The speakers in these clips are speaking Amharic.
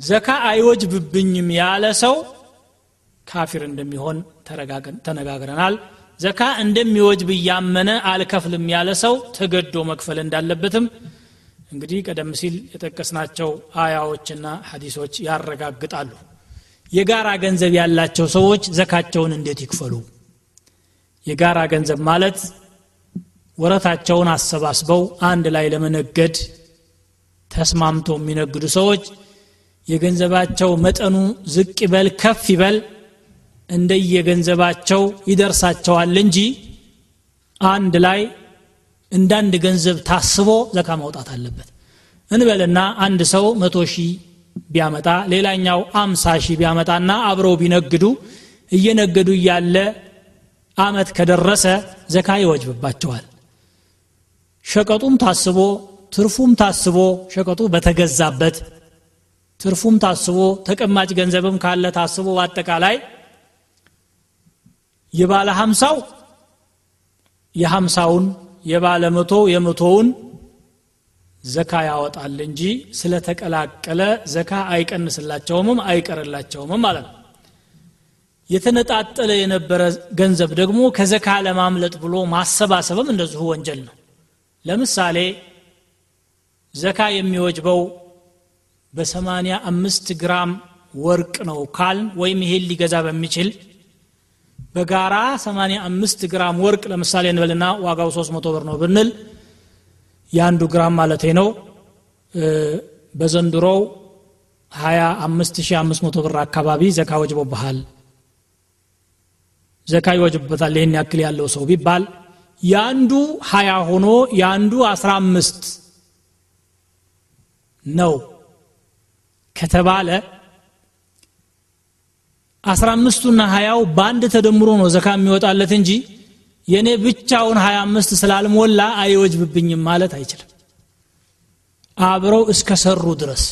ዘካ አይወጅብብኝም ያለ ሰው ካፊር እንደሚሆን ተነጋግረናል። ዘካ እንደሚወጅብ እያመነ አልከፍልም ያለ ሰው ተገዶ መክፈል እንዳለበትም እንግዲህ ቀደም ሲል የጠቀስናቸው አያዎችና ሐዲሶች ያረጋግጣሉ። የጋራ ገንዘብ ያላቸው ሰዎች ዘካቸውን እንዴት ይክፈሉ? የጋራ ገንዘብ ማለት ወረታቸውን አሰባስበው አንድ ላይ ለመነገድ ተስማምቶ የሚነግዱ ሰዎች የገንዘባቸው መጠኑ ዝቅ ይበል ከፍ ይበል እንደየገንዘባቸው ይደርሳቸዋል እንጂ አንድ ላይ እንዳንድ ገንዘብ ታስቦ ዘካ ማውጣት አለበት። እንበልና አንድ ሰው መቶ ሺህ ቢያመጣ ሌላኛው አምሳ ሺህ ቢያመጣና አብረው ቢነግዱ እየነገዱ እያለ አመት ከደረሰ ዘካ ይወጅብባቸዋል። ሸቀጡም ታስቦ ትርፉም ታስቦ ሸቀጡ በተገዛበት ትርፉም ታስቦ ተቀማጭ ገንዘብም ካለ ታስቦ በአጠቃላይ የባለ ሀምሳው የሀምሳውን የባለ መቶ የመቶውን ዘካ ያወጣል እንጂ ስለተቀላቀለ ዘካ አይቀንስላቸውምም አይቀርላቸውምም ማለት ነው። የተነጣጠለ የነበረ ገንዘብ ደግሞ ከዘካ ለማምለጥ ብሎ ማሰባሰብም እንደዚሁ ወንጀል ነው። ለምሳሌ ዘካ የሚወጅበው በሰማንያ አምስት ግራም ወርቅ ነው ካል ወይም ይሄን ሊገዛ በሚችል በጋራ 85 ግራም ወርቅ ለምሳሌ እንበልና ዋጋው 300 ብር ነው ብንል የአንዱ ግራም ማለት ነው። በዘንድሮው 25500 ብር አካባቢ ዘካ ወጅቦብሃል። ዘካ ይወጅበታል ይህን ያክል ያለው ሰው ቢባል። የአንዱ 20 ሆኖ የአንዱ 15 ነው ከተባለ አስራ አምስቱና ሀያው በአንድ ተደምሮ ነው ዘካ የሚወጣለት እንጂ የእኔ ብቻውን ሀያ አምስት ስላልሞላ አይወጅብብኝም ማለት አይችልም። አብረው እስከ ሰሩ ድረስ።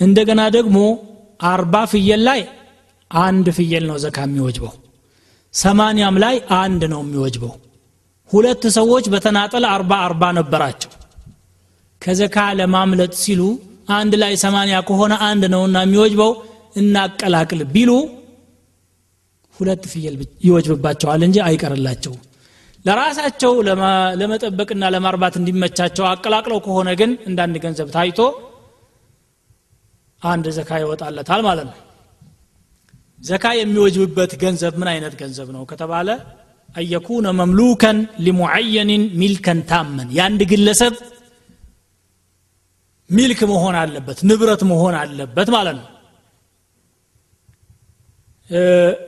እንደገና ደግሞ አርባ ፍየል ላይ አንድ ፍየል ነው ዘካ የሚወጅበው። ሰማንያም ላይ አንድ ነው የሚወጅበው። ሁለት ሰዎች በተናጠል አርባ አርባ ነበራቸው። ከዘካ ለማምለጥ ሲሉ አንድ ላይ ሰማንያ ከሆነ አንድ ነውና የሚወጅበው እናቀላቅል ቢሉ ሁለት ፍየል ይወጅብባቸዋል እንጂ አይቀርላቸው ለራሳቸው ለመጠበቅና ለማርባት እንዲመቻቸው አቀላቅለው ከሆነ ግን እንዳንድ ገንዘብ ታይቶ አንድ ዘካ ይወጣለታል ማለት ነው። ዘካ የሚወጅብበት ገንዘብ ምን አይነት ገንዘብ ነው ከተባለ አየኩነ መምሉከን ሊሙዓየንን ሚልከን ታመን። የአንድ ግለሰብ ሚልክ መሆን አለበት ንብረት መሆን አለበት ማለት ነው።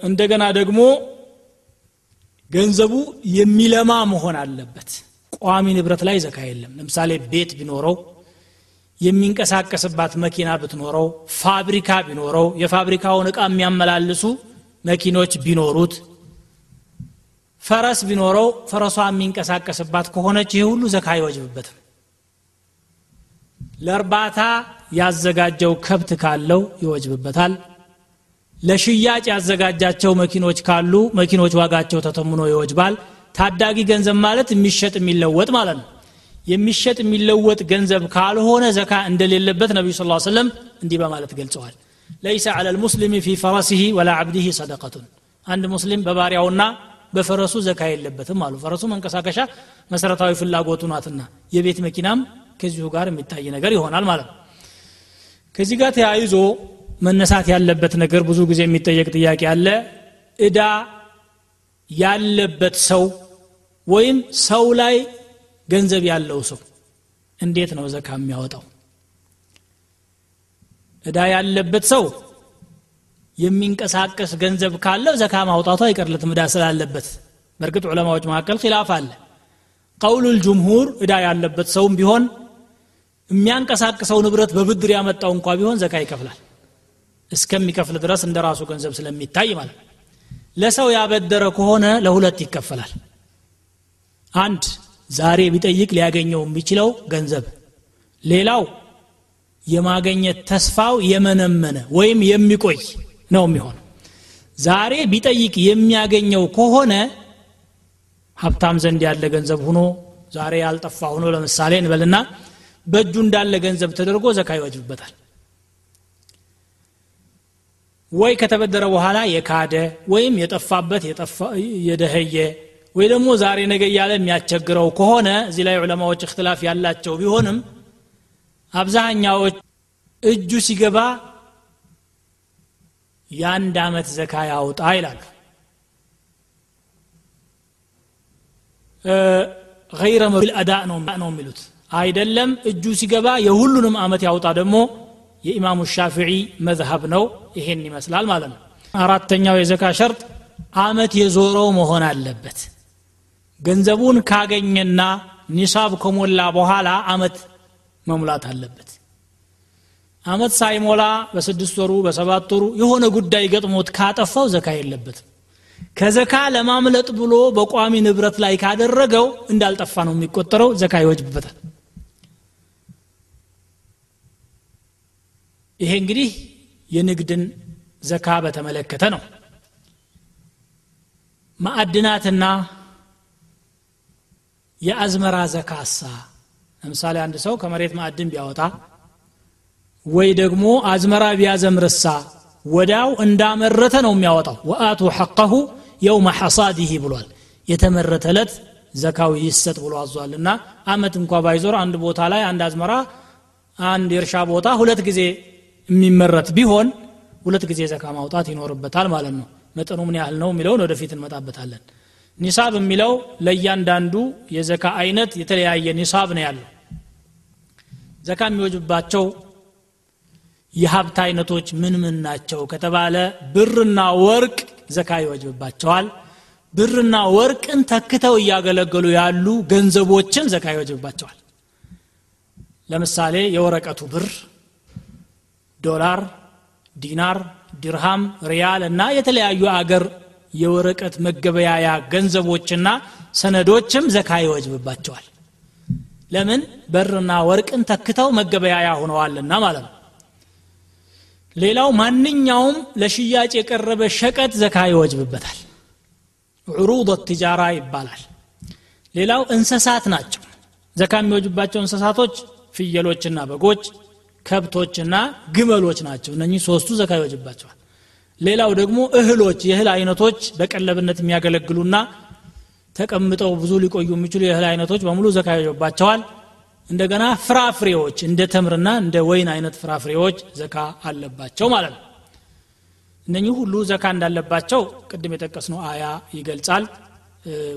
እንደገና ደግሞ ገንዘቡ የሚለማ መሆን አለበት። ቋሚ ንብረት ላይ ዘካ የለም። ለምሳሌ ቤት ቢኖረው የሚንቀሳቀስባት መኪና ብትኖረው ፋብሪካ ቢኖረው የፋብሪካውን እቃ የሚያመላልሱ መኪኖች ቢኖሩት ፈረስ ቢኖረው ፈረሷ የሚንቀሳቀስባት ከሆነች ይህ ሁሉ ዘካ አይወጅብበትም ለእርባታ ያዘጋጀው ከብት ካለው ይወጅብበታል። ለሽያጭ ያዘጋጃቸው መኪኖች ካሉ መኪኖች ዋጋቸው ተተምኖ ይወጅባል። ታዳጊ ገንዘብ ማለት የሚሸጥ የሚለወጥ ማለት ነው። የሚሸጥ የሚለወጥ ገንዘብ ካልሆነ ዘካ እንደሌለበት ነቢዩ ስ ሰለም እንዲህ በማለት ገልጸዋል። ለይሰ አለ ልሙስሊም ፊ ፈረሲህ ወላ አብዲህ ሰደቀቱን። አንድ ሙስሊም በባሪያውና በፈረሱ ዘካ የለበትም አሉ። ፈረሱ መንቀሳቀሻ መሰረታዊ ፍላጎቱ ናትና የቤት መኪናም ከዚሁ ጋር የሚታይ ነገር ይሆናል ማለት ነው። ከዚህ ጋር ተያይዞ መነሳት ያለበት ነገር ብዙ ጊዜ የሚጠየቅ ጥያቄ አለ። እዳ ያለበት ሰው ወይም ሰው ላይ ገንዘብ ያለው ሰው እንዴት ነው ዘካ የሚያወጣው? እዳ ያለበት ሰው የሚንቀሳቀስ ገንዘብ ካለው ዘካ ማውጣቱ አይቀርለትም እዳ ስላለበት። በእርግጥ ዑለማዎች መካከል ኪላፍ አለ። ቀውሉ ልጅምሁር እዳ ያለበት ሰውም ቢሆን የሚያንቀሳቅሰው ንብረት በብድር ያመጣው እንኳ ቢሆን ዘካ ይከፍላል። እስከሚከፍል ድረስ እንደ ራሱ ገንዘብ ስለሚታይ ማለት ለሰው ያበደረ ከሆነ ለሁለት ይከፈላል። አንድ ዛሬ ቢጠይቅ ሊያገኘው የሚችለው ገንዘብ። ሌላው የማገኘት ተስፋው የመነመነ ወይም የሚቆይ ነው የሚሆን ዛሬ ቢጠይቅ የሚያገኘው ከሆነ ሀብታም ዘንድ ያለ ገንዘብ ሁኖ ዛሬ ያልጠፋ ሁኖ ለምሳሌ እንበልና በእጁ እንዳለ ገንዘብ ተደርጎ ዘካ ይወጅብበታል ወይ ከተበደረ በኋላ የካደ ወይም የጠፋበት የደኸየ ወይ ደግሞ ዛሬ ነገ እያለ የሚያስቸግረው ከሆነ እዚህ ላይ ዑለማዎች እክትላፍ ያላቸው ቢሆንም አብዛኛዎች እጁ ሲገባ የአንድ አመት ዘካ ያውጣ ይላሉ። ገይረ አዳ ነው የሚሉት አይደለም። እጁ ሲገባ የሁሉንም አመት ያውጣ ደግሞ የኢማሙ ሻፊዒ መዝሀብ ነው። ይሄን ይመስላል ማለት ነው። አራተኛው የዘካ ሸርጥ አመት የዞረው መሆን አለበት። ገንዘቡን ካገኘና ኒሳብ ከሞላ በኋላ አመት መሙላት አለበት። አመት ሳይሞላ በስድስት ወሩ በሰባት ወሩ የሆነ ጉዳይ ገጥሞት ካጠፋው ዘካ የለበትም። ከዘካ ለማምለጥ ብሎ በቋሚ ንብረት ላይ ካደረገው እንዳልጠፋ ነው የሚቆጠረው። ዘካ ይወጅብበታል ይሄ እንግዲህ የንግድን ዘካ በተመለከተ ነው። ማዕድናትና የአዝመራ ዘካሳ ለምሳሌ አንድ ሰው ከመሬት ማዕድን ቢያወጣ ወይ ደግሞ አዝመራ ቢያዘምርሳ ወዳው እንዳመረተ ነው የሚያወጣው። ወአቱ ሐቀሁ የውመ ሐሳዲህ ብሏል። የተመረተ ዕለት ዘካው ይሰጥ ብሎ አዟልና አመት እንኳ ባይዞር አንድ ቦታ ላይ አንድ አዝመራ አንድ የእርሻ ቦታ ሁለት ጊዜ የሚመረት ቢሆን ሁለት ጊዜ ዘካ ማውጣት ይኖርበታል ማለት ነው። መጠኑ ምን ያህል ነው የሚለውን ወደፊት እንመጣበታለን። ኒሳብ የሚለው ለእያንዳንዱ የዘካ አይነት የተለያየ ኒሳብ ነው ያለው። ዘካ የሚወጅባቸው የሀብት አይነቶች ምን ምን ናቸው ከተባለ ብርና ወርቅ ዘካ ይወጅብባቸዋል ብርና ወርቅን ተክተው እያገለገሉ ያሉ ገንዘቦችን ዘካ ይወጅብባቸዋል ለምሳሌ የወረቀቱ ብር ዶላር ዲናር ድርሃም ሪያል እና የተለያዩ አገር የወረቀት መገበያያ ገንዘቦችና ሰነዶችም ዘካ ይወጅብባቸዋል። ለምን? በርና ወርቅን ተክተው መገበያያ ሆነዋልና ማለት ነው። ሌላው ማንኛውም ለሽያጭ የቀረበ ሸቀጥ ዘካ ይወጅብበታል። ዑሩድ ትጃራ ይባላል። ሌላው እንስሳት ናቸው። ዘካ የሚወጅባቸው እንስሳቶች ፍየሎችና በጎች ከብቶችና ግመሎች ናቸው። እነኚህ ሶስቱ ዘካ ይወጅባቸዋል። ሌላው ደግሞ እህሎች የእህል አይነቶች በቀለብነት የሚያገለግሉና ተቀምጠው ብዙ ሊቆዩ የሚችሉ የእህል አይነቶች በሙሉ ዘካ ይወጅባቸዋል። እንደገና ፍራፍሬዎች እንደ ተምርና እንደ ወይን አይነት ፍራፍሬዎች ዘካ አለባቸው ማለት ነው። እነኚህ ሁሉ ዘካ እንዳለባቸው ቅድም የጠቀስነው አያ ይገልጻል።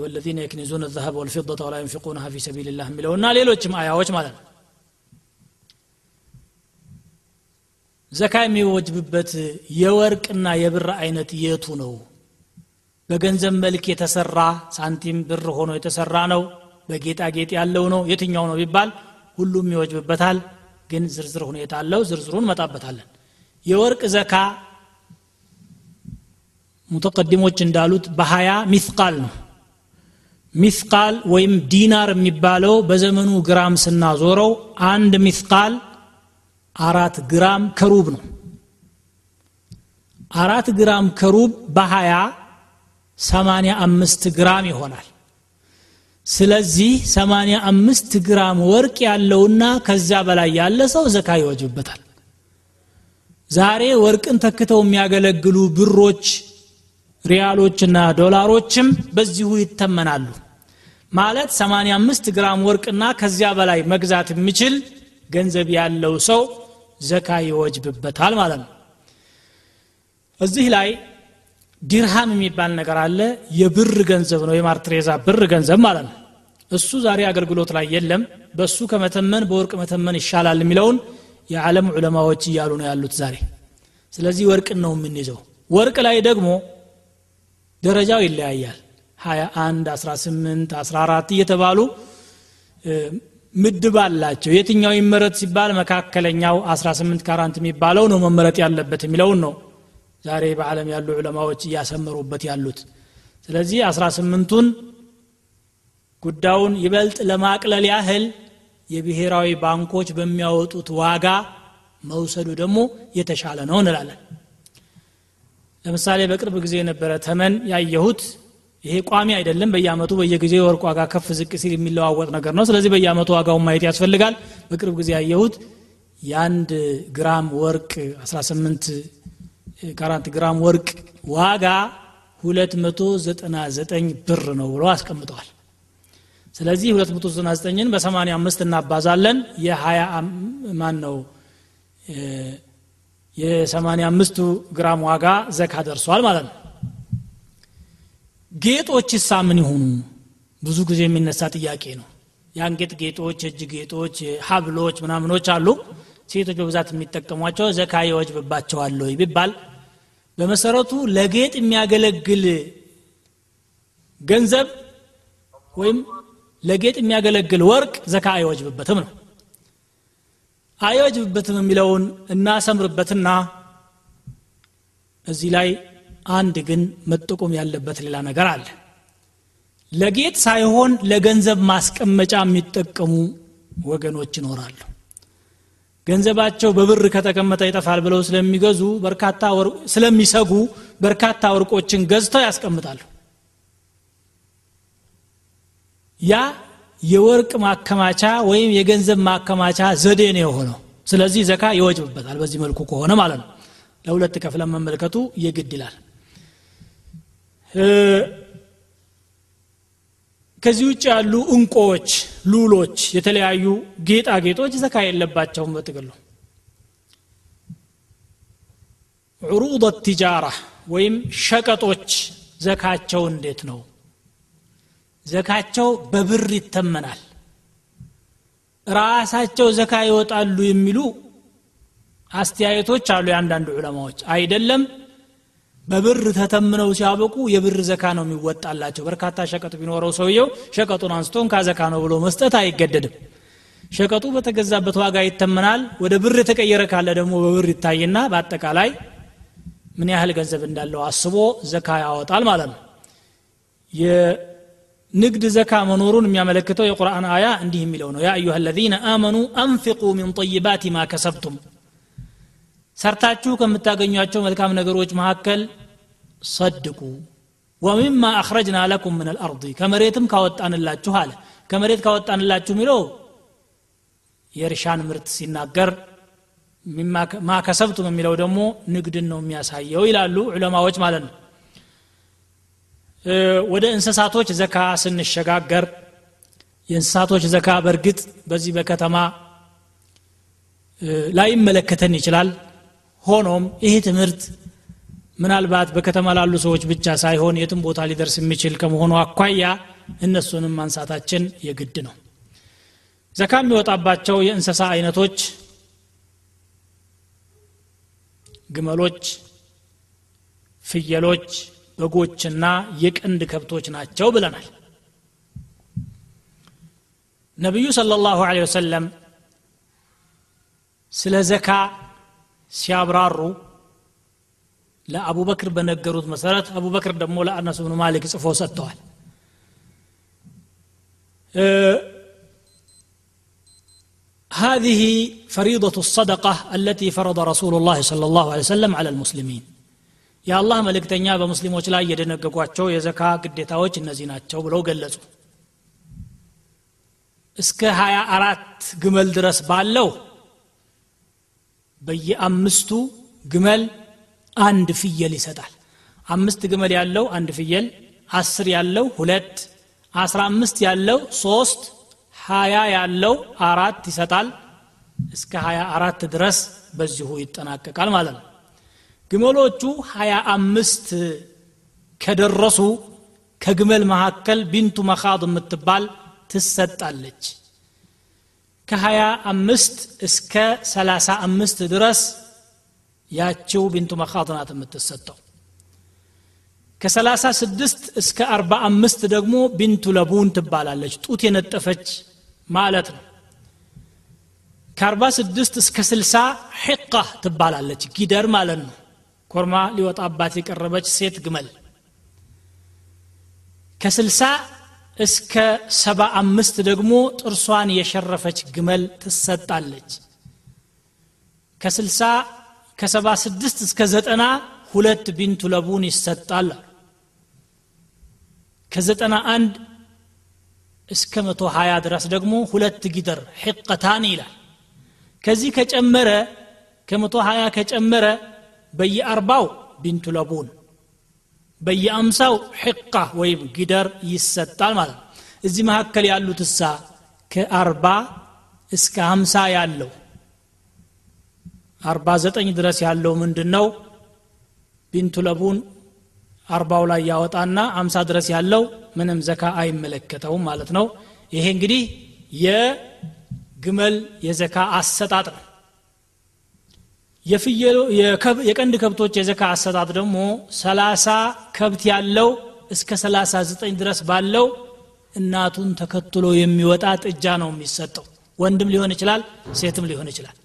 ወለዚነ የክኒዙን ዘሀብ ወልፊደተ ወላ ዩንፊቁናሃ ፊ ሰቢልላህ የሚለውና ሌሎችም አያዎች ማለት ነው። ዘካ የሚወጅብበት የወርቅና የብር አይነት የቱ ነው? በገንዘብ መልክ የተሰራ ሳንቲም ብር ሆኖ የተሰራ ነው? በጌጣጌጥ ያለው ነው? የትኛው ነው ቢባል ሁሉም ይወጅብበታል። ግን ዝርዝር ሁኔታ አለው። ዝርዝሩን መጣበታለን የወርቅ ዘካ ሙተቀዲሞች እንዳሉት በሀያ ሚስቃል ነው። ሚስቃል ወይም ዲናር የሚባለው በዘመኑ ግራም ስናዞረው አንድ ሚስቃል አራት ግራም ከሩብ ነው። አራት ግራም ከሩብ በሀያ ሰማንያ አምስት ግራም ይሆናል። ስለዚህ 85 ግራም ወርቅ ያለውና ከዚያ በላይ ያለ ሰው ዘካ ይወጅበታል። ዛሬ ወርቅን ተክተው የሚያገለግሉ ብሮች ሪያሎችና ዶላሮችም በዚሁ ይተመናሉ። ማለት 85 ግራም ወርቅና ከዚያ በላይ መግዛት የሚችል ገንዘብ ያለው ሰው ዘካ ይወጅብበታል ማለት ነው። እዚህ ላይ ዲርሃም የሚባል ነገር አለ። የብር ገንዘብ ነው የማርትሬዛ ብር ገንዘብ ማለት ነው። እሱ ዛሬ አገልግሎት ላይ የለም። በሱ ከመተመን በወርቅ መተመን ይሻላል የሚለውን የዓለም ዑለማዎች እያሉ ነው ያሉት ዛሬ። ስለዚህ ወርቅን ነው የምንይዘው። ወርቅ ላይ ደግሞ ደረጃው ይለያያል። 21 18 14 እየተባሉ ምድብ አላቸው። የትኛው ይመረጥ ሲባል መካከለኛው 18 ካራንት የሚባለው ነው መመረጥ ያለበት የሚለውን ነው ዛሬ በዓለም ያሉ ዑለማዎች እያሰመሩበት ያሉት። ስለዚህ 18ቱን ጉዳዩን ይበልጥ ለማቅለል ያህል የብሔራዊ ባንኮች በሚያወጡት ዋጋ መውሰዱ ደግሞ የተሻለ ነው እንላለን። ለምሳሌ በቅርብ ጊዜ የነበረ ተመን ያየሁት ይሄ ቋሚ አይደለም። በየአመቱ በየጊዜው የወርቅ ዋጋ ከፍ ዝቅ ሲል የሚለዋወጥ ነገር ነው። ስለዚህ በየአመቱ ዋጋውን ማየት ያስፈልጋል። በቅርብ ጊዜ ያየሁት የአንድ ግራም ወርቅ 18 ከአራት ግራም ወርቅ ዋጋ 299 ብር ነው ብሎ አስቀምጠዋል። ስለዚህ 299ን በ85 እናባዛለን። የ20 ማን ነው የ85ቱ ግራም ዋጋ ዘካ ደርሷል ማለት ነው ጌጦች ሳ ምን ይሆኑ ብዙ ጊዜ የሚነሳ ጥያቄ ነው። የአንገት ጌጦች የእጅ ጌጦች ሀብሎች ምናምኖች አሉ። ሴቶች በብዛት የሚጠቀሟቸው ዘካ ይወጅብባቸዋል ወይ ቢባል በመሰረቱ ለጌጥ የሚያገለግል ገንዘብ ወይም ለጌጥ የሚያገለግል ወርቅ ዘካ አይወጅብበትም ነው። አይወጅብበትም የሚለውን እናሰምርበትና እዚህ ላይ አንድ ግን መጠቆም ያለበት ሌላ ነገር አለ። ለጌጥ ሳይሆን ለገንዘብ ማስቀመጫ የሚጠቀሙ ወገኖች ይኖራሉ። ገንዘባቸው በብር ከተቀመጠ ይጠፋል ብለው ስለሚገዙ በርካታ ስለሚሰጉ በርካታ ወርቆችን ገዝተው ያስቀምጣሉ። ያ የወርቅ ማከማቻ ወይም የገንዘብ ማከማቻ ዘዴ ነው የሆነው። ስለዚህ ዘካ ይወጅብበታል በዚህ መልኩ ከሆነ ማለት ነው። ለሁለት ከፍለን መመልከቱ የግድ ይላል ከዚህ ውጭ ያሉ እንቆዎች ሉሎች የተለያዩ ጌጣጌጦች ዘካ የለባቸውም በጥቅሉ። ዑሩድ ቲጃራ ወይም ሸቀጦች ዘካቸው እንዴት ነው? ዘካቸው በብር ይተመናል። ራሳቸው ዘካ ይወጣሉ የሚሉ አስተያየቶች አሉ የአንዳንድ ዑለማዎች። አይደለም በብር ተተምነው ሲያበቁ የብር ዘካ ነው የሚወጣላቸው። በርካታ ሸቀጥ ቢኖረው ሰውየው ሸቀጡን አንስቶን ካዘካ ነው ብሎ መስጠት አይገደድም። ሸቀጡ በተገዛበት ዋጋ ይተመናል። ወደ ብር የተቀየረ ካለ ደግሞ በብር ይታይና በአጠቃላይ ምን ያህል ገንዘብ እንዳለው አስቦ ዘካ ያወጣል ማለት ነው። የንግድ ዘካ መኖሩን የሚያመለክተው የቁርአን አያ እንዲህ የሚለው ነው። ያ አዩሃ አመኑ አንፊቁ ሚን ጠይባት ማ ከሰብቱም ሰርታችሁ ከምታገኟቸው መልካም ነገሮች መካከል ሰድቁ። ወሚማ አኽረጅና ለኩም ምን አልአርض ከመሬትም ካወጣንላችሁ አለ። ከመሬት ካወጣንላችሁ የሚለው የእርሻን ምርት ሲናገር ማ ከሰብቱም የሚለው ደግሞ ንግድን ነው የሚያሳየው ይላሉ ዑለማዎች ማለት ነው። ወደ እንስሳቶች ዘካ ስንሸጋገር የእንስሳቶች ዘካ በእርግጥ በዚህ በከተማ ላይመለከተን ይችላል ሆኖም ይህ ትምህርት ምናልባት በከተማ ላሉ ሰዎች ብቻ ሳይሆን የትም ቦታ ሊደርስ የሚችል ከመሆኑ አኳያ እነሱንም ማንሳታችን የግድ ነው። ዘካ የሚወጣባቸው የእንስሳ አይነቶች ግመሎች ፍየሎች በጎችና የቅንድ ከብቶች ናቸው ብለናል። ነቢዩ ሰለላሁ ላሁ ወሰለም ስለ ዘካ ሲያብራሩ ለአቡበክር በነገሩት መሰረት አቡበክር ደግሞ ለአነስ ብኑ ማሊክ ጽፎ ሰጥተዋል هذه فريضة الصدقة التي فرض رسول الله صلى الله عليه وسلم على المسلمين የአላህ መልእክተኛ በሙስሊሞች ላይ የደነገጓቸው የዘካ ግዴታዎች እነዚህ ናቸው ብለው ገለጹ እስከ ሀያ አራት ግመል ድረስ ባለው በየአምስቱ ግመል አንድ ፍየል ይሰጣል። አምስት ግመል ያለው አንድ ፍየል አስር ያለው ሁለት አስራ አምስት ያለው ሶስት ሀያ ያለው አራት ይሰጣል። እስከ ሀያ አራት ድረስ በዚሁ ይጠናቀቃል ማለት ነው። ግመሎቹ ሀያ አምስት ከደረሱ ከግመል መካከል ቢንቱ መኻድ የምትባል ትሰጣለች ከሀያ አምስት እስከ ሰላሳ አምስት ድረስ ያችው ቢንቱ መኻድ ናት የምትሰጠው። ከሰላሳ ስድስት እስከ አርባ አምስት ደግሞ ቢንቱ ለቡን ትባላለች። ጡት የነጠፈች ማለት ነው። ከአርባ ስድስት እስከ ስልሳ ሕቃ ትባላለች። ጊደር ማለት ነው። ኮርማ ሊወጣባት የቀረበች ሴት ግመል። ከስልሳ እስከ ሰባ አምስት ደግሞ ጥርሷን የሸረፈች ግመል ትሰጣለች። ከስልሳ ከሰባ ስድስት እስከ ዘጠና ሁለት ቢንቱ ለቡን ይሰጣል። ከዘጠና አንድ እስከ መቶ ሀያ ድረስ ደግሞ ሁለት ጊደር ሕቀታን ይላል። ከዚህ ከጨመረ ከመቶ ሀያ ከጨመረ በየአርባው ቢንቱ ለቡን በየአምሳው ሕቃ ወይም ጊደር ይሰጣል ማለት ነው። እዚህ መካከል ያሉት እሳ ከአርባ እስከ ሀምሳ ያለው አርባ ዘጠኝ ድረስ ያለው ምንድን ነው ቢንቱ አርባው ላይ ያወጣና አምሳ ድረስ ያለው ምንም ዘካ አይመለከተውም ማለት ነው። ይሄ እንግዲህ የግመል የዘካ አሰጣጥ ነው የቀንድ ከብቶች የዘካ አሰጣጥ ደግሞ ሰላሳ ከብት ያለው እስከ ሰላሳ ዘጠኝ ድረስ ባለው እናቱን ተከትሎ የሚወጣ ጥጃ ነው የሚሰጠው። ወንድም ሊሆን ይችላል ሴትም ሊሆን ይችላል።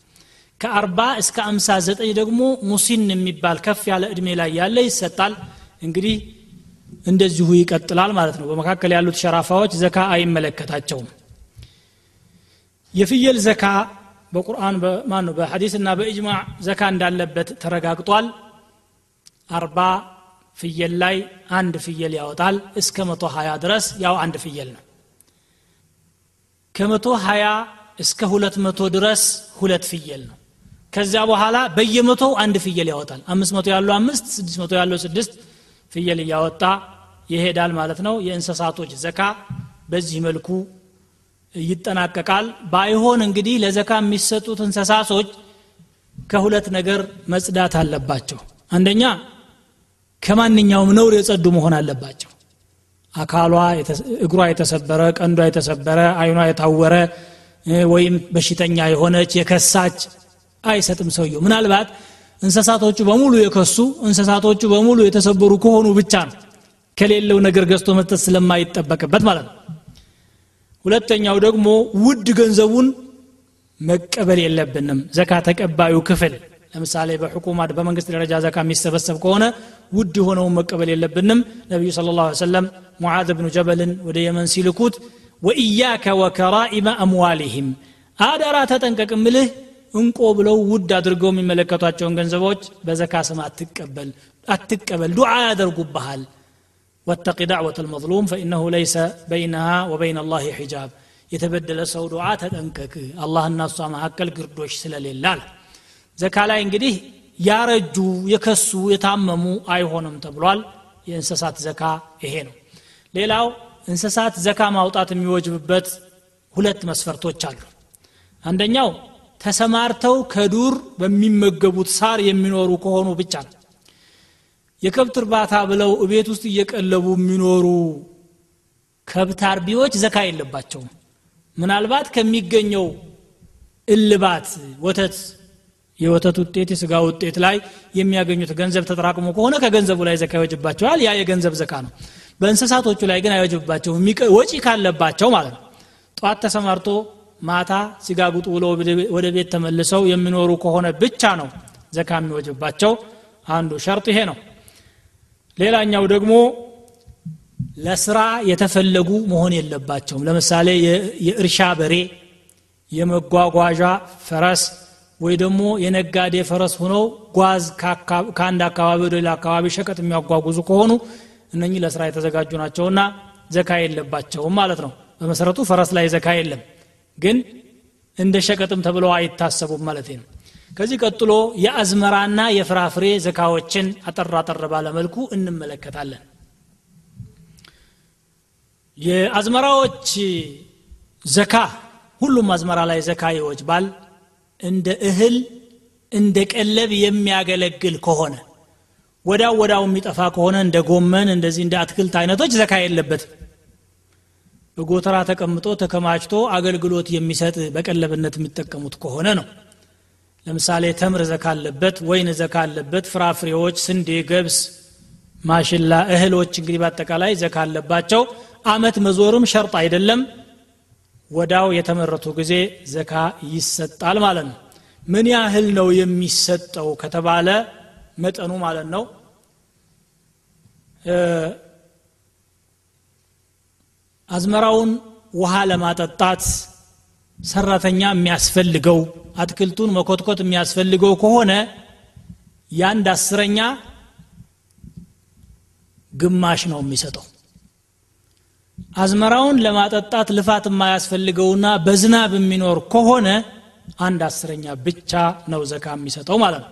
ከአርባ እስከ አምሳ ዘጠኝ ደግሞ ሙሲን የሚባል ከፍ ያለ እድሜ ላይ ያለ ይሰጣል። እንግዲህ እንደዚሁ ይቀጥላል ማለት ነው። በመካከል ያሉት ሸራፋዎች ዘካ አይመለከታቸውም። የፍየል ዘካ በቁርአን ማን ነው በሐዲስና በእጅማዕ ዘካ እንዳለበት ተረጋግጧል። አርባ ፍየል ላይ አንድ ፍየል ያወጣል። እስከ መቶ ሀያ ድረስ ያው አንድ ፍየል ነው። ከመቶ ሀያ እስከ ሁለት መቶ ድረስ ሁለት ፍየል ነው። ከዚያ በኋላ በየመቶው አንድ ፍየል ያወጣል። አምስት መቶ ያለው አምስት ስድስት መቶ ያለው ስድስት ፍየል እያወጣ ይሄዳል ማለት ነው። የእንስሳቶች ዘካ በዚህ መልኩ ይጠናቀቃል። ባይሆን እንግዲህ ለዘካ የሚሰጡት እንስሳሶች ከሁለት ነገር መጽዳት አለባቸው። አንደኛ ከማንኛውም ነውር የጸዱ መሆን አለባቸው። አካሏ እግሯ የተሰበረ ቀንዷ የተሰበረ አይኗ የታወረ ወይም በሽተኛ የሆነች የከሳች አይሰጥም ሰውየው። ምናልባት እንስሳቶቹ በሙሉ የከሱ እንስሳቶቹ በሙሉ የተሰበሩ ከሆኑ ብቻ ነው። ከሌለው ነገር ገዝቶ መስጠት ስለማይጠበቅበት ማለት ነው ሁለተኛው ደግሞ ውድ ገንዘቡን መቀበል የለብንም። ዘካ ተቀባዩ ክፍል። ለምሳሌ በሕኩማ በመንግስት ደረጃ ዘካ የሚሰበሰብ ከሆነ ውድ የሆነውን መቀበል የለብንም። ነቢዩ ስለ ላ ሰለም ሙዓዝ ብኑ ጀበልን ወደ የመን ሲልኩት ወኢያከ ወከራኢመ አምዋሊህም አደራ ተጠንቀቅ ምልህ እንቆ ብለው ውድ አድርገው የሚመለከቷቸውን ገንዘቦች በዘካ ስም አትቀበል አትቀበል ዱዓ ያደርጉብሃል ወተቂ ዳዕወት አልመظሉም ፈኢነሁ ለይሰ በይነሃ ወበይን አላህ ሒጃብ የተበደለ ሰው ዱዓ ተጠንቀቅ። አላህና እሷ መካከል ግርዶሽ ስለሌላል ዘካ ላይ እንግዲህ ያረጁ የከሱ የታመሙ አይሆንም ተብሏል። የእንስሳት ዘካ ይሄ ነው። ሌላው እንስሳት ዘካ ማውጣት የሚወጅብበት ሁለት መስፈርቶች አሉ። አንደኛው ተሰማርተው ከዱር በሚመገቡት ሳር የሚኖሩ ከሆኑ ብቻ ነው። የከብት እርባታ ብለው እቤት ውስጥ እየቀለቡ የሚኖሩ ከብት አርቢዎች ዘካ የለባቸውም። ምናልባት ከሚገኘው እልባት ወተት የወተት ውጤት የስጋ ውጤት ላይ የሚያገኙት ገንዘብ ተጠራቅሞ ከሆነ ከገንዘቡ ላይ ዘካ ይወጅባቸዋል። ያ የገንዘብ ዘካ ነው። በእንስሳቶቹ ላይ ግን አይወጅባቸውም። ወጪ ካለባቸው ማለት ነው። ጠዋት ተሰማርቶ ማታ ሲጋጉጡ ብለው ወደ ቤት ተመልሰው የሚኖሩ ከሆነ ብቻ ነው ዘካ የሚወጅባቸው። አንዱ ሸርጥ ይሄ ነው ሌላኛው ደግሞ ለስራ የተፈለጉ መሆን የለባቸውም። ለምሳሌ የእርሻ በሬ የመጓጓዣ ፈረስ ወይ ደግሞ የነጋዴ ፈረስ ሆነው ጓዝ ከአንድ አካባቢ ወደ ሌላ አካባቢ ሸቀጥ የሚያጓጉዙ ከሆኑ እነኚህ ለስራ የተዘጋጁ ናቸውና ዘካ የለባቸውም ማለት ነው። በመሰረቱ ፈረስ ላይ ዘካ የለም። ግን እንደ ሸቀጥም ተብለው አይታሰቡም ማለት ነው ከዚህ ቀጥሎ የአዝመራና የፍራፍሬ ዘካዎችን አጠር አጠር ባለመልኩ እንመለከታለን። የአዝመራዎች ዘካ ሁሉም አዝመራ ላይ ዘካ ይወጅባል። እንደ እህል እንደ ቀለብ የሚያገለግል ከሆነ ወዳው ወዳው የሚጠፋ ከሆነ እንደ ጎመን እንደዚህ እንደ አትክልት አይነቶች ዘካ የለበትም። በጎተራ ተቀምጦ ተከማችቶ አገልግሎት የሚሰጥ በቀለብነት የሚጠቀሙት ከሆነ ነው ለምሳሌ ተምር ዘካ አለበት ወይን ዘካ አለበት ፍራፍሬዎች ስንዴ ገብስ ማሽላ እህሎች እንግዲህ በአጠቃላይ ዘካ አለባቸው አመት መዞርም ሸርጥ አይደለም። ወዳው የተመረቱ ጊዜ ዘካ ይሰጣል ማለት ነው። ምን ያህል ነው የሚሰጠው ከተባለ መጠኑ ማለት ነው። አዝመራውን ውሃ ለማጠጣት ሰራተኛ የሚያስፈልገው አትክልቱን መኮትኮት የሚያስፈልገው ከሆነ የአንድ አስረኛ ግማሽ ነው የሚሰጠው። አዝመራውን ለማጠጣት ልፋት የማያስፈልገውና በዝናብ የሚኖር ከሆነ አንድ አስረኛ ብቻ ነው ዘካ የሚሰጠው ማለት ነው።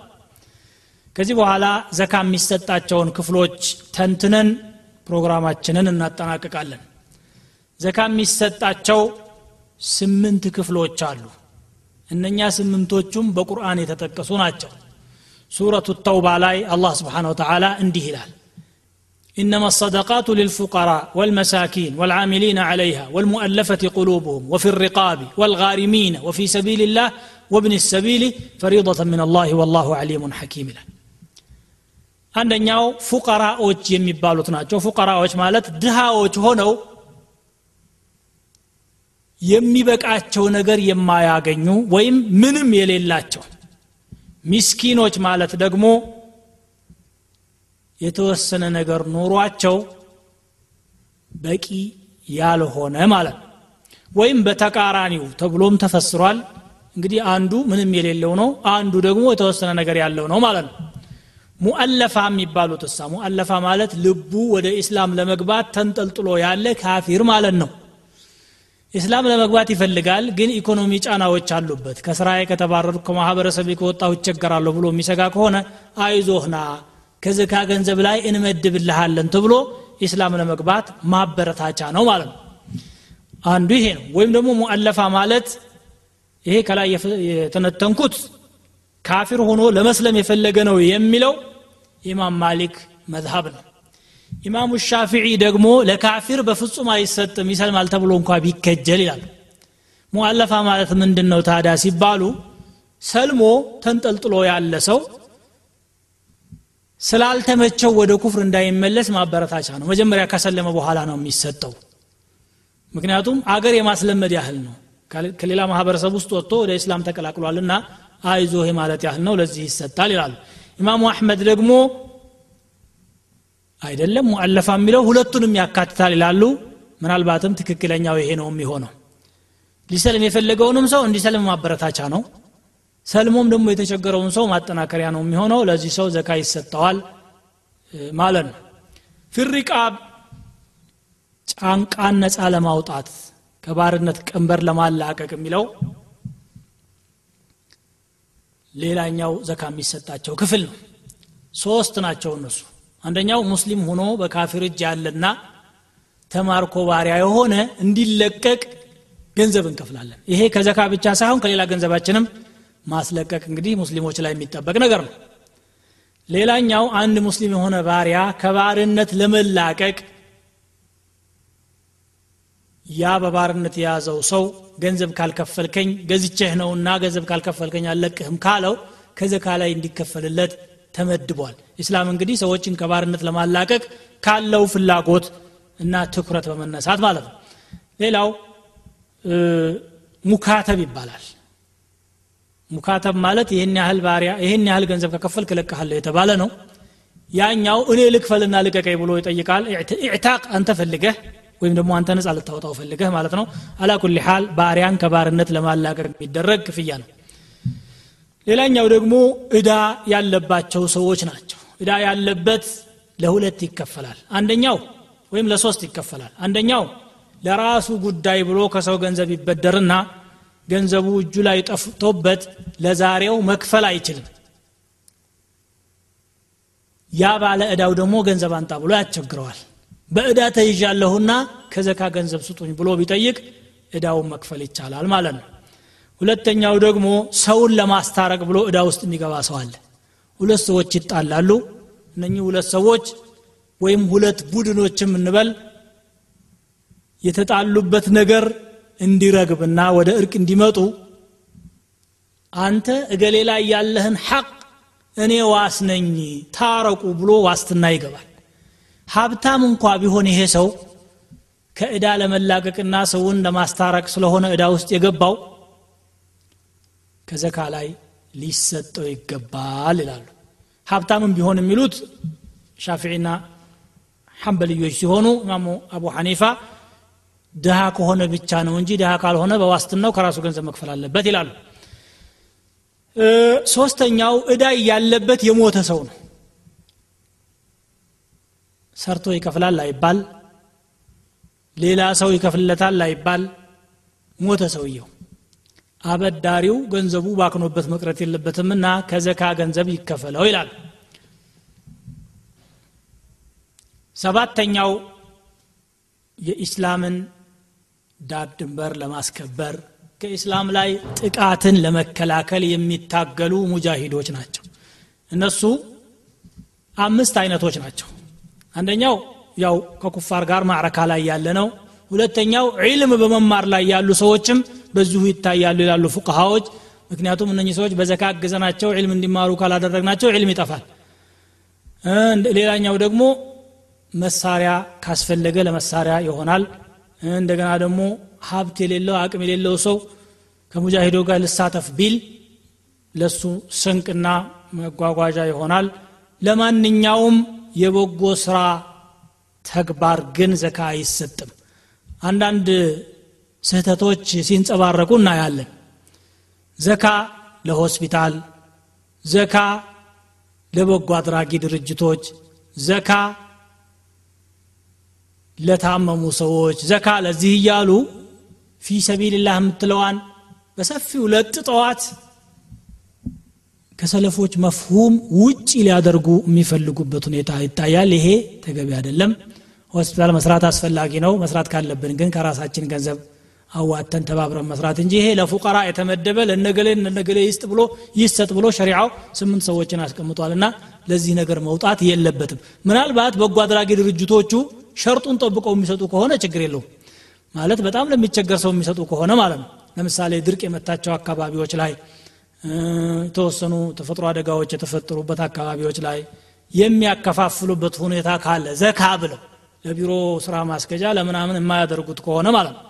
ከዚህ በኋላ ዘካ የሚሰጣቸውን ክፍሎች ተንትነን ፕሮግራማችንን እናጠናቅቃለን። ዘካ የሚሰጣቸው ስምንት ክፍሎች አሉ እነኛ ስምንቶቹም በቁርአን የተጠቀሱ ናቸው ሱረቱ ተውባ ላይ አላህ ስብሓን ወተላ እንዲህ ይላል إنما الصدقات للفقراء والمساكين والعاملين عليها والمؤلفة قلوبهم وفي الرقاب والغارمين وفي سبيل الله وابن السبيل فريضة من الله والله عليم حكيم له አንደኛው ፉቀራዎች የሚባሉት ናቸው ፉቀራዎች ማለት ድሃዎች ሆነው የሚበቃቸው ነገር የማያገኙ ወይም ምንም የሌላቸው። ሚስኪኖች ማለት ደግሞ የተወሰነ ነገር ኖሯቸው በቂ ያልሆነ ማለት ነው። ወይም በተቃራኒው ተብሎም ተፈስሯል። እንግዲህ አንዱ ምንም የሌለው ነው አንዱ ደግሞ የተወሰነ ነገር ያለው ነው ማለት ነው። ሙአለፋ የሚባሉት እሳ ሙአለፋ ማለት ልቡ ወደ ኢስላም ለመግባት ተንጠልጥሎ ያለ ካፊር ማለት ነው ኢስላም ለመግባት ይፈልጋል ግን ኢኮኖሚ ጫናዎች አሉበት። ከስራዬ ከተባረሩ ከማህበረሰብ ከወጣሁ ይቸገራለሁ ብሎ የሚሰጋ ከሆነ አይዞህና ከዝካ ገንዘብ ላይ እንመድብልሃለን ተብሎ ኢስላም ለመግባት ማበረታቻ ነው ማለት ነው። አንዱ ይሄ ነው። ወይም ደግሞ ሙአለፋ ማለት ይሄ ከላይ የተነተንኩት ካፊር ሆኖ ለመስለም የፈለገ ነው የሚለው ኢማም ማሊክ መዝሀብ ነው ኢማሙ ሻፊዒ ደግሞ ለካፊር በፍጹም አይሰጥም ይሰልማል ተብሎ እንኳ ቢከጀል ይላሉ። ሙአለፋ ማለት ምንድን ነው ታዲያ ሲባሉ ሰልሞ ተንጠልጥሎ ያለ ሰው ስላልተመቸው ወደ ኩፍር እንዳይመለስ ማበረታቻ ነው። መጀመሪያ ከሰለመ በኋላ ነው የሚሰጠው። ምክንያቱም አገር የማስለመድ ያህል ነው። ከሌላ ማህበረሰብ ውስጥ ወጥቶ ወደ እስላም ተቀላቅሏልና አይዞህ ማለት ያህል ነው። ለዚህ ይሰጣል ይላሉ። ኢማሙ አሕመድ ደግሞ አይደለም ሙአለፋ የሚለው ሁለቱንም ያካትታል ይላሉ። ምናልባትም ትክክለኛው ይሄ ነው የሚሆነው። ሊሰልም የፈለገውንም ሰው እንዲሰልም ማበረታቻ ነው። ሰልሞም ደግሞ የተቸገረውን ሰው ማጠናከሪያ ነው የሚሆነው። ለዚህ ሰው ዘካ ይሰጠዋል ማለት ነው። ፊሪቃብ ጫንቃን ነፃ ለማውጣት ከባርነት ቀንበር ለማላቀቅ የሚለው ሌላኛው ዘካ የሚሰጣቸው ክፍል ነው። ሶስት ናቸው እነሱ አንደኛው ሙስሊም ሆኖ በካፊር እጅ ያለና ተማርኮ ባሪያ የሆነ እንዲለቀቅ ገንዘብ እንከፍላለን። ይሄ ከዘካ ብቻ ሳይሆን ከሌላ ገንዘባችንም ማስለቀቅ እንግዲህ ሙስሊሞች ላይ የሚጠበቅ ነገር ነው። ሌላኛው አንድ ሙስሊም የሆነ ባሪያ ከባርነት ለመላቀቅ ያ በባርነት የያዘው ሰው ገንዘብ ካልከፈልከኝ ገዝቼህ ነውና ገንዘብ ካልከፈልከኝ አለቅህም ካለው ከዘካ ላይ እንዲከፈልለት ተመድቧል። ኢስላም እንግዲህ ሰዎችን ከባርነት ለማላቀቅ ካለው ፍላጎት እና ትኩረት በመነሳት ማለት ነው። ሌላው ሙካተብ ይባላል። ሙካተብ ማለት ይህን ያህል ባሪያ ይህን ያህል ገንዘብ ከከፈልክ እለቅሃለሁ የተባለ ነው። ያኛው እኔ ልክፈልና ልቀቀኝ ብሎ ይጠይቃል። ኢዕታቅ አንተ ፈልገህ ወይም ደግሞ አንተ ነጻ ልታወጣው ፈልገህ ማለት ነው። አላ ሓል ባሪያን ከባርነት ለማላቀቅ የሚደረግ ክፍያ ነው ሌላኛው ደግሞ እዳ ያለባቸው ሰዎች ናቸው። እዳ ያለበት ለሁለት ይከፈላል። አንደኛው ወይም ለሶስት ይከፈላል። አንደኛው ለራሱ ጉዳይ ብሎ ከሰው ገንዘብ ይበደርና ገንዘቡ እጁ ላይ ጠፍቶበት ለዛሬው መክፈል አይችልም። ያ ባለ እዳው ደግሞ ገንዘብ አንጣ ብሎ ያስቸግረዋል። በእዳ ተይዣለሁና ከዘካ ገንዘብ ስጡኝ ብሎ ቢጠይቅ እዳውን መክፈል ይቻላል ማለት ነው ሁለተኛው ደግሞ ሰውን ለማስታረቅ ብሎ እዳ ውስጥ የሚገባ ሰው አለ። ሁለት ሰዎች ይጣላሉ። እነኚህ ሁለት ሰዎች ወይም ሁለት ቡድኖችም እንበል የተጣሉበት ነገር እንዲረግብና ወደ እርቅ እንዲመጡ አንተ እገሌ ላይ ያለህን ሐቅ እኔ ዋስ ነኝ ታረቁ ብሎ ዋስትና ይገባል። ሀብታም እንኳ ቢሆን ይሄ ሰው ከእዳ ለመላቀቅና ሰውን ለማስታረቅ ስለሆነ እዳ ውስጥ የገባው ከዘካ ላይ ሊሰጠው ይገባል ይላሉ። ሀብታምም ቢሆን የሚሉት ሻፊዒና ሐንበልዮች ሲሆኑ ኢማሙ አቡ ሐኒፋ ድሃ ከሆነ ብቻ ነው እንጂ ድሃ ካልሆነ በዋስትናው ከራሱ ገንዘብ መክፈል አለበት ይላሉ። ሶስተኛው እዳ ያለበት የሞተ ሰው ነው። ሰርቶ ይከፍላል ላይባል ሌላ ሰው ይከፍልለታል ላይባል ሞተ ሰውየው አበዳሪው ገንዘቡ ባክኖበት መቅረት የለበትምና ከዘካ ገንዘብ ይከፈለው ይላል። ሰባተኛው የኢስላምን ዳር ድንበር ለማስከበር ከኢስላም ላይ ጥቃትን ለመከላከል የሚታገሉ ሙጃሂዶች ናቸው። እነሱ አምስት አይነቶች ናቸው። አንደኛው ያው ከኩፋር ጋር ማዕረካ ላይ ያለ ነው ሁለተኛው ዒልም በመማር ላይ ያሉ ሰዎችም በዚሁ ይታያሉ ይላሉ ፉቅሃዎች ምክንያቱም እነኚህ ሰዎች በዘካ አገዘናቸው ዒልም እንዲማሩ ካላደረግናቸው ዒልም ይጠፋል። ሌላኛው ደግሞ መሳሪያ ካስፈለገ ለመሳሪያ ይሆናል። እንደገና ደግሞ ሀብት የሌለው አቅም የሌለው ሰው ከሙጃሂዶ ጋር ልሳተፍ ቢል ለሱ ስንቅና መጓጓዣ ይሆናል። ለማንኛውም የበጎ ስራ ተግባር ግን ዘካ አይሰጥም። አንዳንድ ስህተቶች ሲንጸባረቁ እናያለን። ዘካ ለሆስፒታል ዘካ ለበጎ አድራጊ ድርጅቶች ዘካ ለታመሙ ሰዎች ዘካ ለዚህ እያሉ ፊ ሰቢልላህ የምትለዋን በሰፊው ለጥጠዋት ከሰለፎች መፍሁም ውጭ ሊያደርጉ የሚፈልጉበት ሁኔታ ይታያል። ይሄ ተገቢ አይደለም። ሆስፒታል መስራት አስፈላጊ ነው። መስራት ካለብን ግን ከራሳችን ገንዘብ አዋተን ተባብረን መስራት እንጂ ይሄ ለፉቀራ የተመደበ ለነገሌ ለነገሌ ይስጥ ብሎ ይሰጥ ብሎ ሸሪዓው ስምንት ሰዎችን አስቀምጧል እና ለዚህ ነገር መውጣት የለበትም። ምናልባት በጎ አድራጊ ድርጅቶቹ ሸርጡን ጠብቀው የሚሰጡ ከሆነ ችግር የለውም። ማለት በጣም ለሚቸገር ሰው የሚሰጡ ከሆነ ማለት ነው። ለምሳሌ ድርቅ የመታቸው አካባቢዎች ላይ የተወሰኑ ተፈጥሮ አደጋዎች የተፈጠሩበት አካባቢዎች ላይ የሚያከፋፍሉበት ሁኔታ ካለ ዘካ ብለው ለቢሮ ስራ ማስገጃ ለምናምን የማያደርጉት ከሆነ ማለት ነው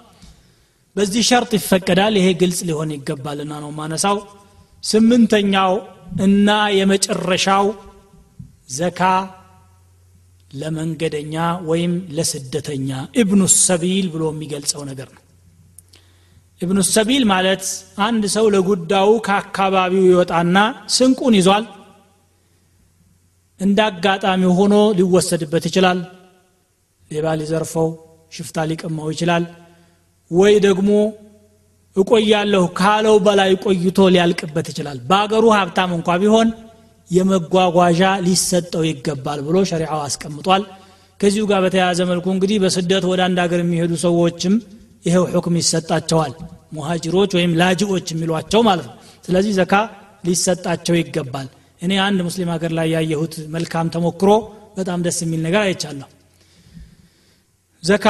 በዚህ ሸርጥ ይፈቀዳል። ይሄ ግልጽ ሊሆን ይገባልና ነው ማነሳው። ስምንተኛው እና የመጨረሻው ዘካ ለመንገደኛ ወይም ለስደተኛ ኢብኑ ሰቢል ብሎ የሚገልጸው ነገር ነው። ኢብኑ ሰቢል ማለት አንድ ሰው ለጉዳዩ ከአካባቢው ይወጣና ስንቁን ይዟል። እንደ አጋጣሚ ሆኖ ሊወሰድበት ይችላል። ሌባ ሊዘርፈው ሽፍታ ሊቀማው ይችላል ወይ ደግሞ እቆያለሁ ካለው በላይ ቆይቶ ሊያልቅበት ይችላል። በአገሩ ሀብታም እንኳ ቢሆን የመጓጓዣ ሊሰጠው ይገባል ብሎ ሸሪዓው አስቀምጧል። ከዚሁ ጋር በተያያዘ መልኩ እንግዲህ በስደት ወደ አንድ ሀገር የሚሄዱ ሰዎችም ይሄው ሁክም ይሰጣቸዋል። ሙሃጅሮች ወይም ላጅዎች የሚሏቸው ማለት ነው። ስለዚህ ዘካ ሊሰጣቸው ይገባል። እኔ አንድ ሙስሊም ሀገር ላይ ያየሁት መልካም ተሞክሮ በጣም ደስ የሚል ነገር አይቻለሁ። ዘካ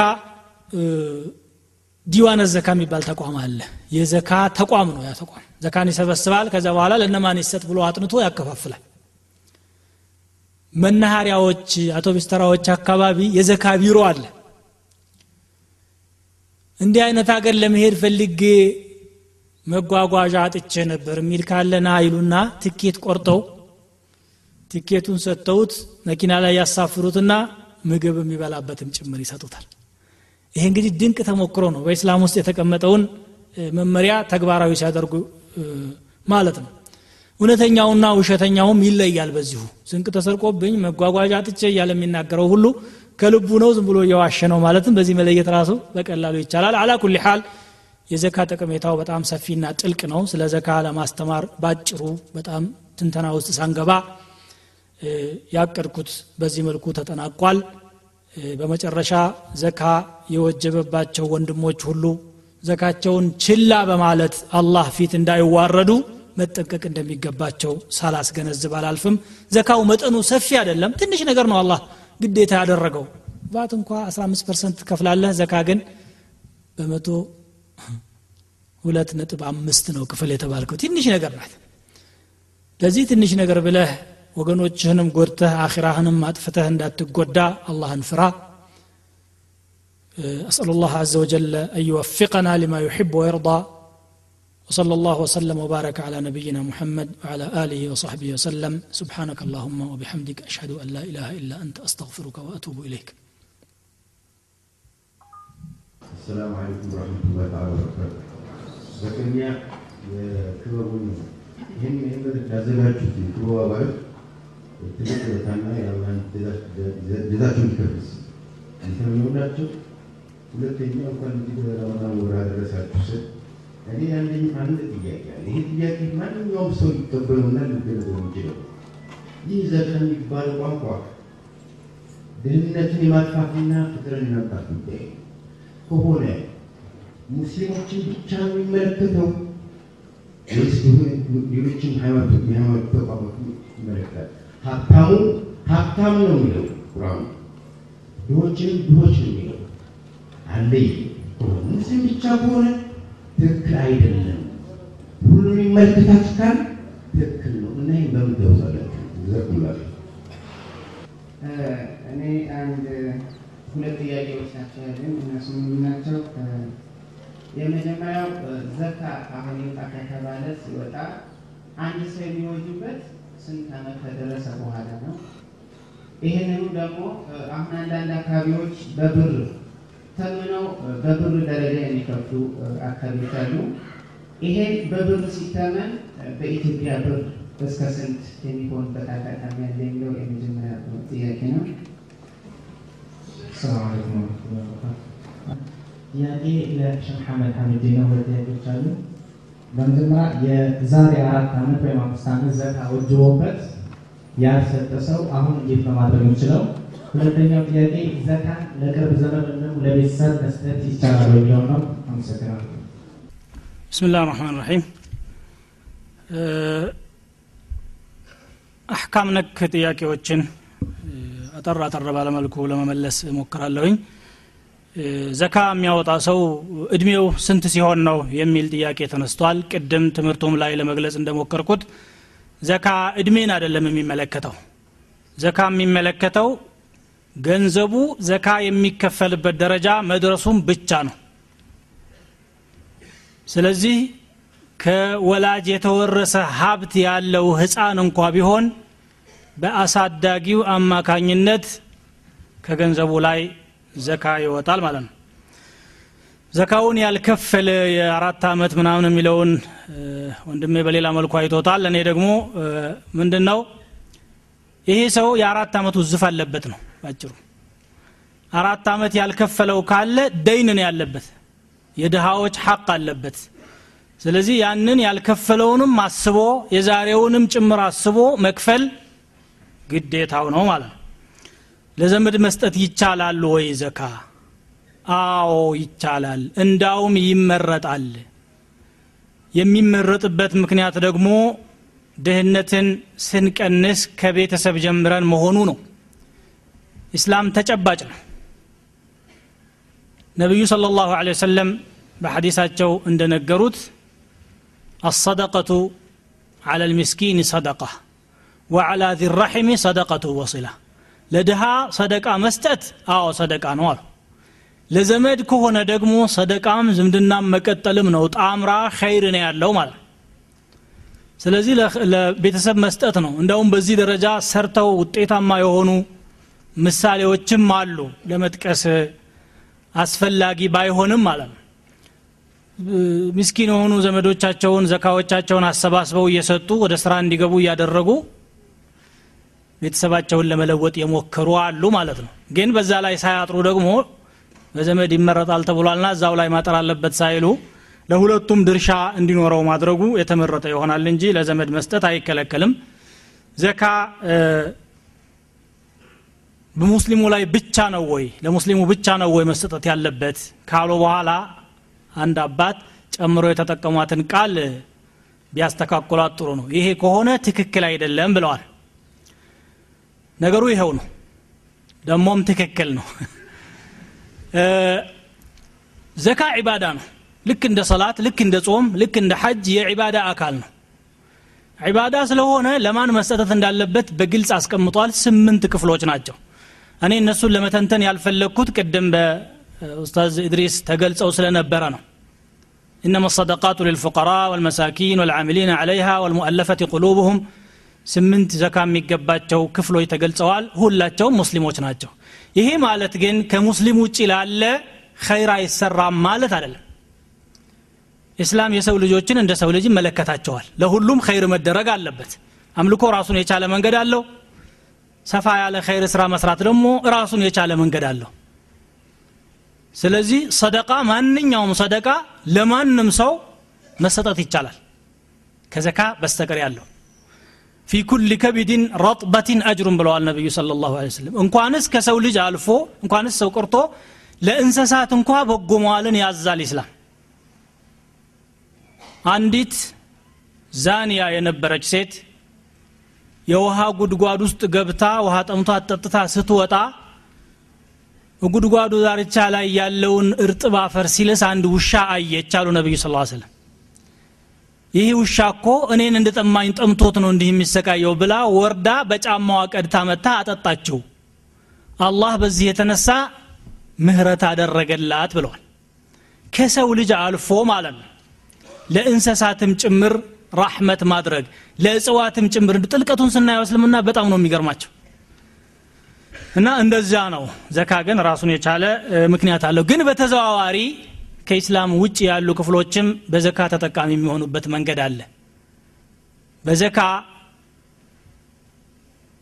ዲዋነ ዘካ የሚባል ተቋም አለ። የዘካ ተቋም ነው ያ ተቋም። ዘካን ይሰበስባል ከዛ በኋላ ለነማን ይሰጥ ብሎ አጥንቶ ያከፋፍላል። መናኸሪያዎች አውቶቢስ ተራዎች አካባቢ የዘካ ቢሮ አለ። እንዲህ አይነት ሀገር ለመሄድ ፈልጌ መጓጓዣ አጥቼ ነበር የሚል ካለና ይሉና ትኬት ቆርጠው ትኬቱን ሰጥተውት መኪና ላይ ያሳፍሩትና ምግብ የሚበላበትም ጭምር ይሰጡታል ይሄ እንግዲህ ድንቅ ተሞክሮ ነው። በኢስላም ውስጥ የተቀመጠውን መመሪያ ተግባራዊ ሲያደርጉ ማለት ነው። እውነተኛውና ውሸተኛውም ይለያል በዚሁ። ስንቅ ተሰርቆብኝ መጓጓዣ አጥቼ እያለ የሚናገረው ሁሉ ከልቡ ነው ዝም ብሎ እየዋሸ ነው ማለትም በዚህ መለየት ራሱ በቀላሉ ይቻላል። አላ ኩል ሓል የዘካ ጠቀሜታው በጣም ሰፊና ጥልቅ ነው። ስለ ዘካ ለማስተማር ባጭሩ በጣም ትንተና ውስጥ ሳንገባ ያቀድኩት በዚህ መልኩ ተጠናቋል በመጨረሻ ዘካ የወጀበባቸው ወንድሞች ሁሉ ዘካቸውን ችላ በማለት አላህ ፊት እንዳይዋረዱ መጠንቀቅ እንደሚገባቸው ሳላስገነዝብ አላልፍም። ዘካው መጠኑ ሰፊ አይደለም ትንሽ ነገር ነው አላህ ግዴታ ያደረገው። ባት እንኳ 15 percent ትከፍላለህ ዘካ ግን በመቶ ሁለት ነጥብ አምስት ነው ክፈል የተባልከው። ትንሽ ነገር ናት። ለዚህ ትንሽ ነገር ብለህ ወገኖችህንም ጎድተህ አኺራህንም አጥፍተህ እንዳትጎዳ አላህን ፍራ أسأل الله عز وجل أن يوفقنا لما يحب ويرضى وصلى الله وسلم وبارك على نبينا محمد وعلى آله وصحبه وسلم سبحانك اللهم وبحمدك أشهد أن لا إله إلا أنت أستغفرك وأتوب إليك السلام عليكم ورحمة الله تعالى وبركاته በቅድሚያ የክበቡን ይህን ይህን ያዘጋጁት የክበቡ አባላት ትልቅ ውለታና የአላህን ጀዛቸውን ይከፍልስ እንተሚሆናቸው ሁለተኛ እንኳን እንግዲህ ለረመዳን ወር አደረሳችሁ ስል እኔ ያለኝ አንድ ጥያቄ አለ። ይህ ጥያቄ ማንኛውም ሰው ሊቀበለውና ሊገነዘበው የሚችለው ይህ ዘካ የሚባል ቋንቋ ድህነትን የማጥፋትና ፍቅርን የማምጣት ጉዳይ ከሆነ ሙስሊሞችን ብቻ ነው የሚመለከተው ወይስ ሌሎችን የሃይማኖት ተቋማት ይመለከታል? ሀብታሙ ሀብታም ነው የሚለው ቁርአኑ፣ ድሆችንም ድሆች ነው የሚለው አለይ ሙስሊም ብቻ ከሆነ ትክክል አይደለም። ሁሉን ይመለከታል ካል ትክክል ነው እና ይህ በምን ተውሳላችሁ? ዘኩላል እኔ አንድ ሁለት ጥያቄዎች ናቸው ያሉኝ። እነሱም ናቸው። የመጀመሪያው ዘካ አሁን ይውጣ ከተባለ ሲወጣ አንድ ሰው የሚወጁበት ስንት ዓመት ከደረሰ በኋላ ነው? ይህንኑ ደግሞ አሁን አንዳንድ አካባቢዎች በብር ተምነው በብር ደረጃ የሚከፍሉ አካባቢዎች አሉ። ይሄ በብር ሲተመን በኢትዮጵያ ብር እስከ ስንት የሚሆንበት አጋጣሚ ያለ የሚለው የመጀመሪያ ጥያቄ ነው። ጥያቄ ለሼህ መሐመድ ሐሚድ ነው። ሁለት ጥያቄዎች አሉ። በመጀመሪያ የዛሬ አራት ዓመት ወይም አምስት ዓመት ዘካ ወጅቦበት ያልሰጠ ሰው አሁን እንዴት ነው የሚችለው? ሁለተኛው ጥያቄ ዘካን ለቅርብ ዘመድ ለቤተሰብ መስጠት ይቻላል የሚለው ነው። አመሰግናለሁ። ብስምላህ ራህማን ራሒም አሕካም ነክ ጥያቄዎችን አጠር አጠር ባለመልኩ ለመመለስ እሞክራለሁኝ ዘካ የሚያወጣ ሰው እድሜው ስንት ሲሆን ነው የሚል ጥያቄ ተነስቷል። ቅድም ትምህርቱም ላይ ለመግለጽ እንደሞከርኩት ዘካ እድሜን አይደለም የሚመለከተው። ዘካ የሚመለከተው ገንዘቡ ዘካ የሚከፈልበት ደረጃ መድረሱም ብቻ ነው። ስለዚህ ከወላጅ የተወረሰ ሀብት ያለው ህፃን እንኳ ቢሆን በአሳዳጊው አማካኝነት ከገንዘቡ ላይ ዘካ ይወጣል ማለት ነው። ዘካውን ያልከፈለ የአራት ዓመት ምናምን የሚለውን ወንድሜ በሌላ መልኩ አይቶታል። እኔ ደግሞ ምንድን ነው ይሄ ሰው የአራት ዓመቱ ዝፍ አለበት ነው ባጭሩ። አራት ዓመት ያልከፈለው ካለ ደይን ነው ያለበት የድሃዎች ሐቅ አለበት። ስለዚህ ያንን ያልከፈለውንም አስቦ የዛሬውንም ጭምር አስቦ መክፈል ግዴታው ነው ማለት ነው ለዘመድ መስጠት ይቻላል ወይ ዘካ? አዎ ይቻላል፣ እንዳውም ይመረጣል። የሚመረጥበት ምክንያት ደግሞ ድህነትን ስንቀንስ ከቤተሰብ ጀምረን መሆኑ ነው። ኢስላም ተጨባጭ ነው። ነቢዩ ሰለላሁ ዐለይሂ ወሰለም በሐዲሳቸው እንደነገሩት አሰደቀቱ ዐለል ሚስኪን ሰደቃ ወዐላ ዚ ራሒሚ ሰደቀቱ ወሲላ ለድሃ ሰደቃ መስጠት? አዎ ሰደቃ ነው አሉ። ለዘመድ ከሆነ ደግሞ ሰደቃም ዝምድናም መቀጠልም ነው። ጣምራ ኸይር ነው ያለው ማለት ስለዚህ ለቤተሰብ መስጠት ነው። እንደውም በዚህ ደረጃ ሰርተው ውጤታማ የሆኑ ምሳሌዎችም አሉ። ለመጥቀስ አስፈላጊ ባይሆንም ማለት ነው። ምስኪን የሆኑ ዘመዶቻቸውን ዘካዎቻቸውን አሰባስበው እየሰጡ ወደ ስራ እንዲገቡ እያደረጉ ቤተሰባቸውን ለመለወጥ የሞከሩ አሉ ማለት ነው። ግን በዛ ላይ ሳያጥሩ ደግሞ በዘመድ ይመረጣል ተብሏልና እዛው ላይ ማጠር አለበት ሳይሉ ለሁለቱም ድርሻ እንዲኖረው ማድረጉ የተመረጠ ይሆናል እንጂ ለዘመድ መስጠት አይከለከልም። ዘካ በሙስሊሙ ላይ ብቻ ነው ወይ? ለሙስሊሙ ብቻ ነው ወይ መሰጠት ያለበት? ካሉ በኋላ አንድ አባት ጨምሮ የተጠቀሟትን ቃል ቢያስተካክሏት ጥሩ ነው። ይሄ ከሆነ ትክክል አይደለም ብለዋል ነገሩ ይኸው ነው ደሞም ትክክል ነው ዘካ ዒባዳ ነው ልክ እንደ ሰላት ልክ እንደ ጾም ልክ እንደ ሐጅ የዒባዳ አካል ነው ዒባዳ ስለሆነ ለማን መሰጠት እንዳለበት በግልጽ አስቀምጧል ስምንት ክፍሎች ናቸው እኔ እነሱን ለመተንተን ያልፈለግኩት ቅድም በኡስታዝ ኢድሪስ ተገልጸው ስለነበረ ነው إنما الصدقات للفقراء والمساكين والعاملين عليها والمؤلفة قلوبهم ስምንት ዘካ የሚገባቸው ክፍሎች ተገልጸዋል። ሁላቸውም ሙስሊሞች ናቸው። ይሄ ማለት ግን ከሙስሊም ውጭ ላለ ኸይር አይሰራም ማለት አይደለም። ኢስላም የሰው ልጆችን እንደ ሰው ልጅ ይመለከታቸዋል። ለሁሉም ኸይር መደረግ አለበት። አምልኮ ራሱን የቻለ መንገድ አለው። ሰፋ ያለ ኸይር ስራ መስራት ደግሞ ራሱን የቻለ መንገድ አለው። ስለዚህ ሰደቃ ማንኛውም ሰደቃ ለማንም ሰው መሰጠት ይቻላል። ከዘካ በስተቀር ያለው ፊ ኩል ከቢድን ረጥበትን አጅሩን ብለዋል ነቢዩ ስለ ላሁ ሰለም እንኳንስ ከሰው ልጅ አልፎ እንኳንስ ሰው ቅርቶ ለእንስሳት እንኳ በጎ መዋልን ያዛል ይስላም አንዲት ዛንያ የነበረች ሴት የውሃ ጉድጓድ ውስጥ ገብታ ውሃ ጠምቷ ጠጥታ ስትወጣ ጉድጓዱ ዳርቻ ላይ ያለውን እርጥብ አፈር ሲልስ አንድ ውሻ አየች አሉ ነቢዩ ስ ሰለም ይህ ውሻ እኮ እኔን እንደ ጠማኝ ጠምቶት ነው እንዲህ የሚሰቃየው ብላ ወርዳ በጫማዋ ቀድታ መታ አጠጣችው። አላህ በዚህ የተነሳ ምህረት አደረገላት ብለዋል ከሰው ልጅ አልፎ ማለት ነው። ለእንሰሳትም ጭምር ራሕመት ማድረግ ለእጽዋትም ጭምር ጥልቀቱን ስናየው እስልምና በጣም ነው የሚገርማቸው። እና እንደዚያ ነው። ዘካ ግን ራሱን የቻለ ምክንያት አለው። ግን በተዘዋዋሪ ከኢስላም ውጭ ያሉ ክፍሎችም በዘካ ተጠቃሚ የሚሆኑበት መንገድ አለ። በዘካ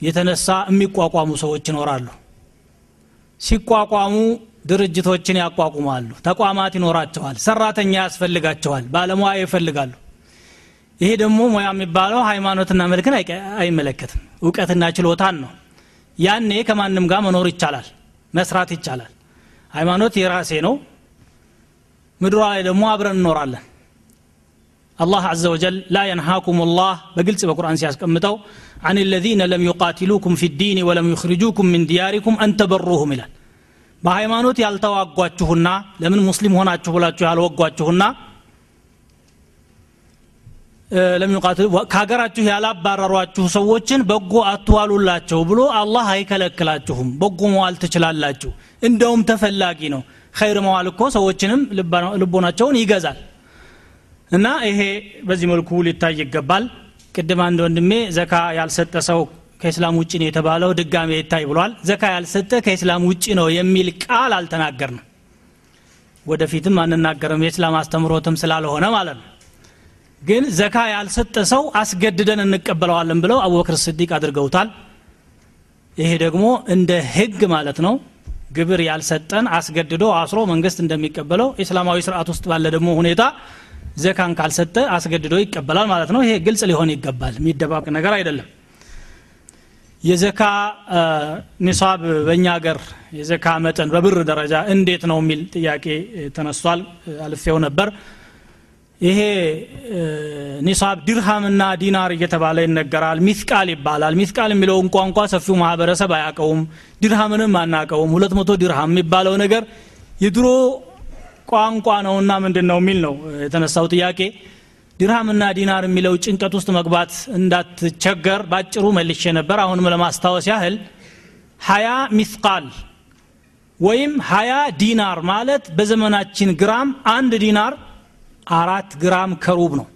የተነሳ የሚቋቋሙ ሰዎች ይኖራሉ። ሲቋቋሙ ድርጅቶችን ያቋቁማሉ። ተቋማት ይኖራቸዋል። ሰራተኛ ያስፈልጋቸዋል። ባለሙያ ይፈልጋሉ። ይሄ ደግሞ ሙያ የሚባለው ሃይማኖትና መልክን አይመለከትም። እውቀትና ችሎታን ነው። ያኔ ከማንም ጋር መኖር ይቻላል መስራት ይቻላል። ሃይማኖት የራሴ ነው ምድሯ ላይ ደግሞ አብረን እንኖራለን አላህ አዘ ወጀል ላ የንሃኩም ላህ በግልጽ በቁርአን ሲያስቀምጠው አን ለዚነ ለም ዩቃትሉኩም ፊ ዲን ወለም ዩኽርጁኩም ምን ዲያሪኩም አንተበሩሁም ይላል በሃይማኖት ያልተዋጓችሁና ለምን ሙስሊም ሆናችሁ ብላችሁ ያልወጓችሁና ከሀገራችሁ ያላባረሯችሁ ሰዎችን በጎ አትዋሉላቸው ብሎ አላህ አይከለክላችሁም በጎ መዋል ትችላላችሁ እንደውም ተፈላጊ ነው ኸይር መዋል እኮ ሰዎችንም ልቦናቸውን ይገዛል። እና ይሄ በዚህ መልኩ ሊታይ ይገባል። ቅድም አንድ ወንድሜ ዘካ ያልሰጠ ሰው ከእስላም ውጭ ነው የተባለው ድጋሜ ይታይ ብሏል። ዘካ ያልሰጠ ከእስላም ውጭ ነው የሚል ቃል አልተናገርንም። ወደፊትም አንናገርም የእስላም አስተምሮትም ስላልሆነ ማለት ነው። ግን ዘካ ያልሰጠ ሰው አስገድደን እንቀበለዋለን ብለው አቡበክር ስዲቅ አድርገውታል። ይሄ ደግሞ እንደ ህግ ማለት ነው ግብር ያልሰጠን አስገድዶ አስሮ መንግስት እንደሚቀበለው እስላማዊ ስርዓት ውስጥ ባለ ደግሞ ሁኔታ ዘካን ካልሰጠ አስገድዶ ይቀበላል ማለት ነው። ይሄ ግልጽ ሊሆን ይገባል። የሚደባቅ ነገር አይደለም። የዘካ ኒሳብ በእኛ ሀገር የዘካ መጠን በብር ደረጃ እንዴት ነው የሚል ጥያቄ ተነስቷል። አልፌው ነበር ይሄ ኒሳብ ድርሃምና ዲናር እየተባለ ይነገራል። ሚስቃል ይባላል። ሚስቃል የሚለውን ቋንቋ ሰፊው ማህበረሰብ አያቀውም ድርሃምንም አናቀውም ሁለት መቶ ድርሃም የሚባለው ነገር የድሮ ቋንቋ ነውና ምንድን ነው የሚል ነው የተነሳው ጥያቄ። ድርሃምና ዲናር የሚለው ጭንቀት ውስጥ መግባት እንዳትቸገር ባጭሩ መልሼ ነበር። አሁንም ለማስታወስ ያህል ሀያ ሚስቃል ወይም ሀያ ዲናር ማለት በዘመናችን ግራም አንድ ዲናር አራት ግራም ከሩብ ነው።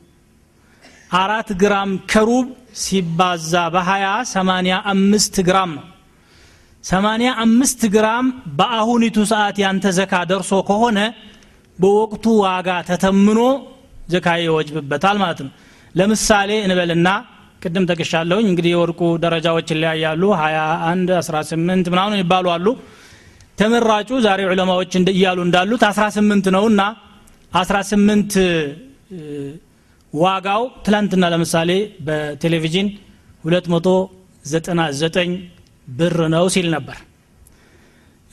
አራት ግራም ከሩብ ሲባዛ በሀያ ሰማኒያ አምስት ግራም ነው። ሰማኒያ አምስት ግራም በአሁኒቱ ሰዓት ያንተ ዘካ ደርሶ ከሆነ በወቅቱ ዋጋ ተተምኖ ዘካ ይወጅብበታል ማለት ነው። ለምሳሌ እንበልና ቅድም ጠቅሻለሁኝ እንግዲህ የወርቁ ደረጃዎች ይለያያሉ። 21 18 ምናምን ይባሉ አሉ። ተመራጩ ዛሬ ዑለማዎች እያሉ እንዳሉት 18 ነውና 18 ዋጋው ትላንትና ለምሳሌ በቴሌቪዥን 299 ብር ነው ሲል ነበር።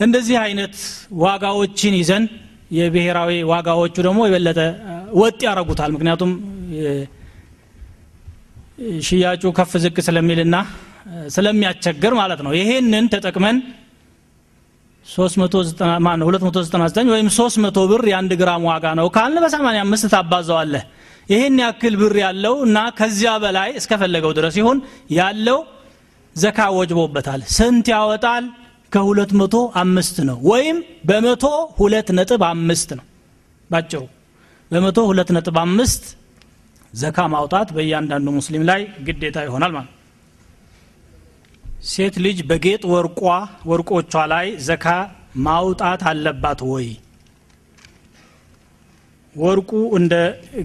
እንደዚህ አይነት ዋጋዎችን ይዘን የብሔራዊ ዋጋዎቹ ደግሞ የበለጠ ወጥ ያደረጉታል ምክንያቱም ሽያጩ ከፍ ዝቅ ስለሚልና ስለሚያስቸግር ማለት ነው። ይሄንን ተጠቅመን 299 ወይም 300 ብር የአንድ ግራም ዋጋ ነው ካልን በ85 ታባዘዋለህ ይህን ያክል ብር ያለው እና ከዚያ በላይ እስከፈለገው ድረስ ይሁን ያለው ዘካ ወጅቦበታል። ስንት ያወጣል? ከሁለት መቶ አምስት ነው ወይም በመቶ ሁለት ነጥብ አምስት ነው። ባጭሩ በመቶ ሁለት ነጥብ አምስት ዘካ ማውጣት በእያንዳንዱ ሙስሊም ላይ ግዴታ ይሆናል ማለት ሴት ልጅ በጌጥ ወርቋ ወርቆቿ ላይ ዘካ ማውጣት አለባት ወይ? ወርቁ እንደ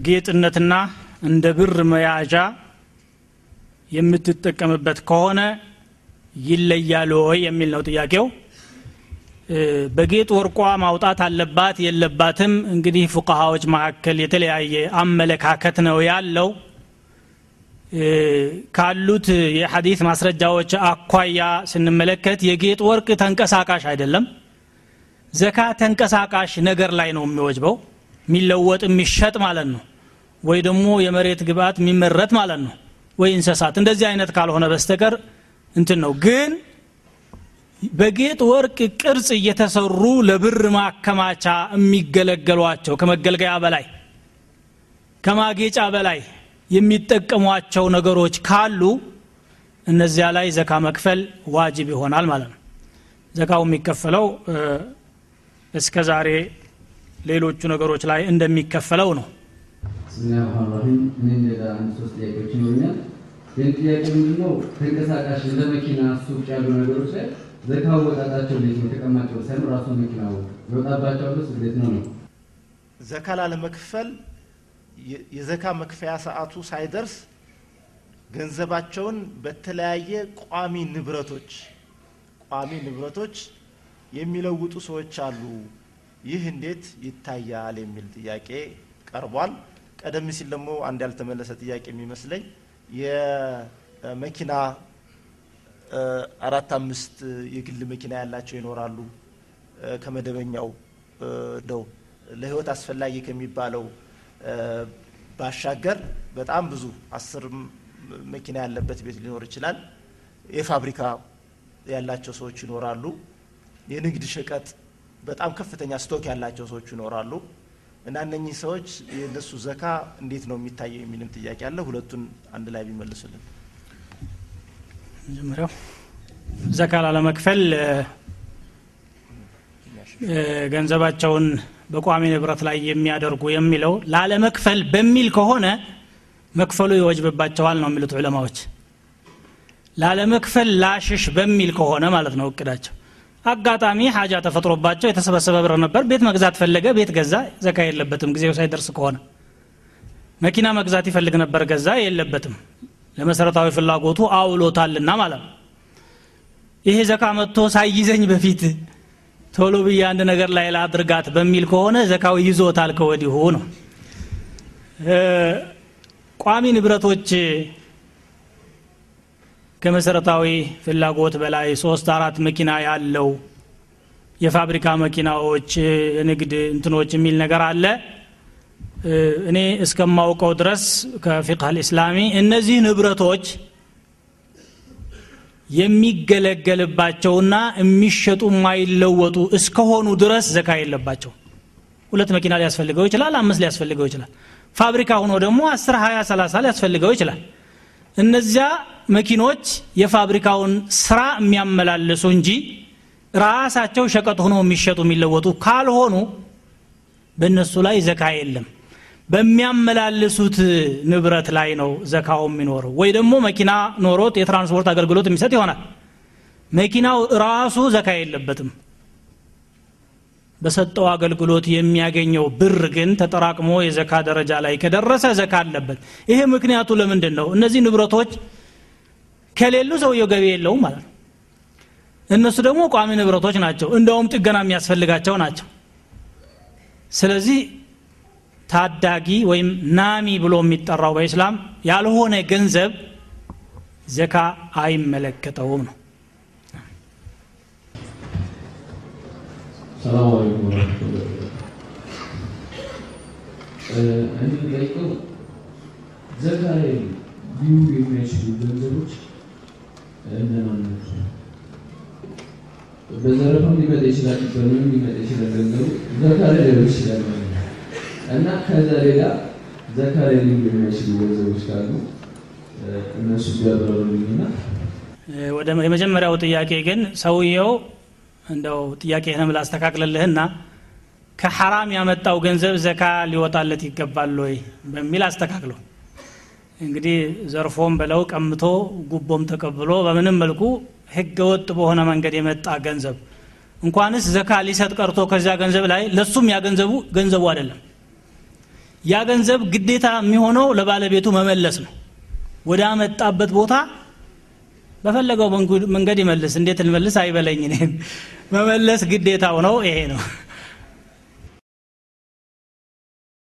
ጌጥነትና እንደ ብር መያዣ የምትጠቀምበት ከሆነ ይለያል ወይ የሚል ነው ጥያቄው። በጌጥ ወርቋ ማውጣት አለባት የለባትም። እንግዲህ ፉቃሃዎች መካከል የተለያየ አመለካከት ነው ያለው ካሉት የሐዲት ማስረጃዎች አኳያ ስንመለከት የጌጥ ወርቅ ተንቀሳቃሽ አይደለም። ዘካ ተንቀሳቃሽ ነገር ላይ ነው የሚወጅበው። የሚለወጥ የሚሸጥ ማለት ነው። ወይ ደግሞ የመሬት ግብአት የሚመረት ማለት ነው። ወይ እንስሳት። እንደዚህ አይነት ካልሆነ በስተቀር እንትን ነው። ግን በጌጥ ወርቅ ቅርጽ እየተሰሩ ለብር ማከማቻ የሚገለገሏቸው ከመገልገያ በላይ ከማጌጫ በላይ የሚጠቀሟቸው ነገሮች ካሉ እነዚያ ላይ ዘካ መክፈል ዋጅብ ይሆናል ማለት ነው። ዘካው የሚከፈለው እስከ ዛሬ ሌሎቹ ነገሮች ላይ እንደሚከፈለው ነው። ይህን ጥያቄ ምንድነው? ተንቀሳቃሽ እንደ መኪና ሱቅ ያሉ ነገሮች ላይ ዘካ አወጣጣቸው እንዴት ነው? ተቀማጭው ሳይሆን ራሱ መኪናው ይወጣባቸው እንዴት ነው? ነው ዘካ ላለመክፈል የዘካ መክፈያ ሰዓቱ ሳይደርስ ገንዘባቸውን በተለያየ ቋሚ ንብረቶች ቋሚ ንብረቶች የሚለውጡ ሰዎች አሉ። ይህ እንዴት ይታያል የሚል ጥያቄ ቀርቧል። ቀደም ሲል ደግሞ አንድ ያልተመለሰ ጥያቄ የሚመስለኝ የመኪና አራት አምስት የግል መኪና ያላቸው ይኖራሉ። ከመደበኛው ደው ለህይወት አስፈላጊ ከሚባለው ባሻገር በጣም ብዙ አስር መኪና ያለበት ቤት ሊኖር ይችላል። የፋብሪካ ያላቸው ሰዎች ይኖራሉ። የንግድ ሸቀጥ በጣም ከፍተኛ ስቶክ ያላቸው ሰዎች ይኖራሉ። እና እነኚህ ሰዎች የእነሱ ዘካ እንዴት ነው የሚታየው የሚልም ጥያቄ አለ። ሁለቱን አንድ ላይ ቢመልሱልን። መጀመሪያው ዘካ ላለመክፈል ገንዘባቸውን በቋሚ ንብረት ላይ የሚያደርጉ የሚለው ላለመክፈል በሚል ከሆነ መክፈሉ ይወጅብባቸዋል ነው የሚሉት ዑለማዎች። ላለመክፈል ላሽሽ በሚል ከሆነ ማለት ነው እቅዳቸው። አጋጣሚ ሀጃ ተፈጥሮባቸው የተሰበሰበ ብር ነበር። ቤት መግዛት ፈለገ ቤት ገዛ ዘካ የለበትም። ጊዜው ሳይደርስ ከሆነ መኪና መግዛት ይፈልግ ነበር ገዛ የለበትም። ለመሰረታዊ ፍላጎቱ አውሎታልና ማለት ነው። ይሄ ዘካ መጥቶ ሳይይዘኝ በፊት ቶሎ ብዬ አንድ ነገር ላይ ላድርጋት በሚል ከሆነ ዘካው ይዞታል ከወዲሁ ነው። ቋሚ ንብረቶች ከመሰረታዊ ፍላጎት በላይ ሶስት አራት መኪና ያለው የፋብሪካ መኪናዎች የንግድ እንትኖች የሚል ነገር አለ። እኔ እስከማውቀው ድረስ ከፊቅህ አልእስላሚ እነዚህ ንብረቶች የሚገለገልባቸውና የሚሸጡ የማይለወጡ እስከሆኑ ድረስ ዘካ የለባቸው። ሁለት መኪና ሊያስፈልገው ይችላል አምስት ሊያስፈልገው ይችላል። ፋብሪካ ሆኖ ደግሞ አስር ሀያ ሰላሳ ሊያስፈልገው ይችላል። እነዚያ መኪኖች የፋብሪካውን ስራ የሚያመላልሱ እንጂ ራሳቸው ሸቀጥ ሆኖ የሚሸጡ የሚለወጡ ካልሆኑ በእነሱ ላይ ዘካ የለም በሚያመላልሱት ንብረት ላይ ነው ዘካው የሚኖረው። ወይ ደግሞ መኪና ኖሮት የትራንስፖርት አገልግሎት የሚሰጥ ይሆናል። መኪናው ራሱ ዘካ የለበትም። በሰጠው አገልግሎት የሚያገኘው ብር ግን ተጠራቅሞ የዘካ ደረጃ ላይ ከደረሰ ዘካ አለበት። ይሄ ምክንያቱ ለምንድን ነው እነዚህ ንብረቶች ከሌሉ ሰውየው ገቢ የለውም ማለት ነው። እነሱ ደግሞ ቋሚ ንብረቶች ናቸው። እንደውም ጥገና የሚያስፈልጋቸው ናቸው። ስለዚህ ታዳጊ ወይም ናሚ ብሎ የሚጠራው በኢስላም ያልሆነ ገንዘብ ዘካ አይመለከተውም ነው ሰላም አለይኩም እኔ ዘካ ላይ ሊውሉ የሚያስችሉ ገንዘቦች እነማን ናቸው? በዘረፋም ሊመጣ ይችላል፣ በምንም ሊመጣ ይችላል። ገንዘቡ ዘካ ላይ ሊሆን ይችላል እና ከዛ ሌላ ዘካ ላይ ሊውሉ የሚያስችሉ ገንዘቦች ካሉ እነሱ ቢያብራሩልኝና። የመጀመሪያው ጥያቄ ግን ሰውየው እንደው ጥያቄህንም ላስተካክልልህና ከሐራም ያመጣው ገንዘብ ዘካ ሊወጣለት ይገባል ወይ በሚል አስተካክለው እንግዲህ ዘርፎም በለው ቀምቶ ጉቦም ተቀብሎ በምንም መልኩ ህገ ወጥ በሆነ መንገድ የመጣ ገንዘብ። እንኳንስ ዘካ ሊሰጥ ቀርቶ ከዚያ ገንዘብ ላይ ለሱም ያ ገንዘቡ አይደለም ያ ገንዘብ ግዴታ የሚሆነው ለባለቤቱ መመለስ ነው። ወደ አመጣበት ቦታ በፈለገው መንገድ ይመልስ እንዴት ልመልስ አይበለኝ መመለስ ግዴታው ነው። ይሄ ነው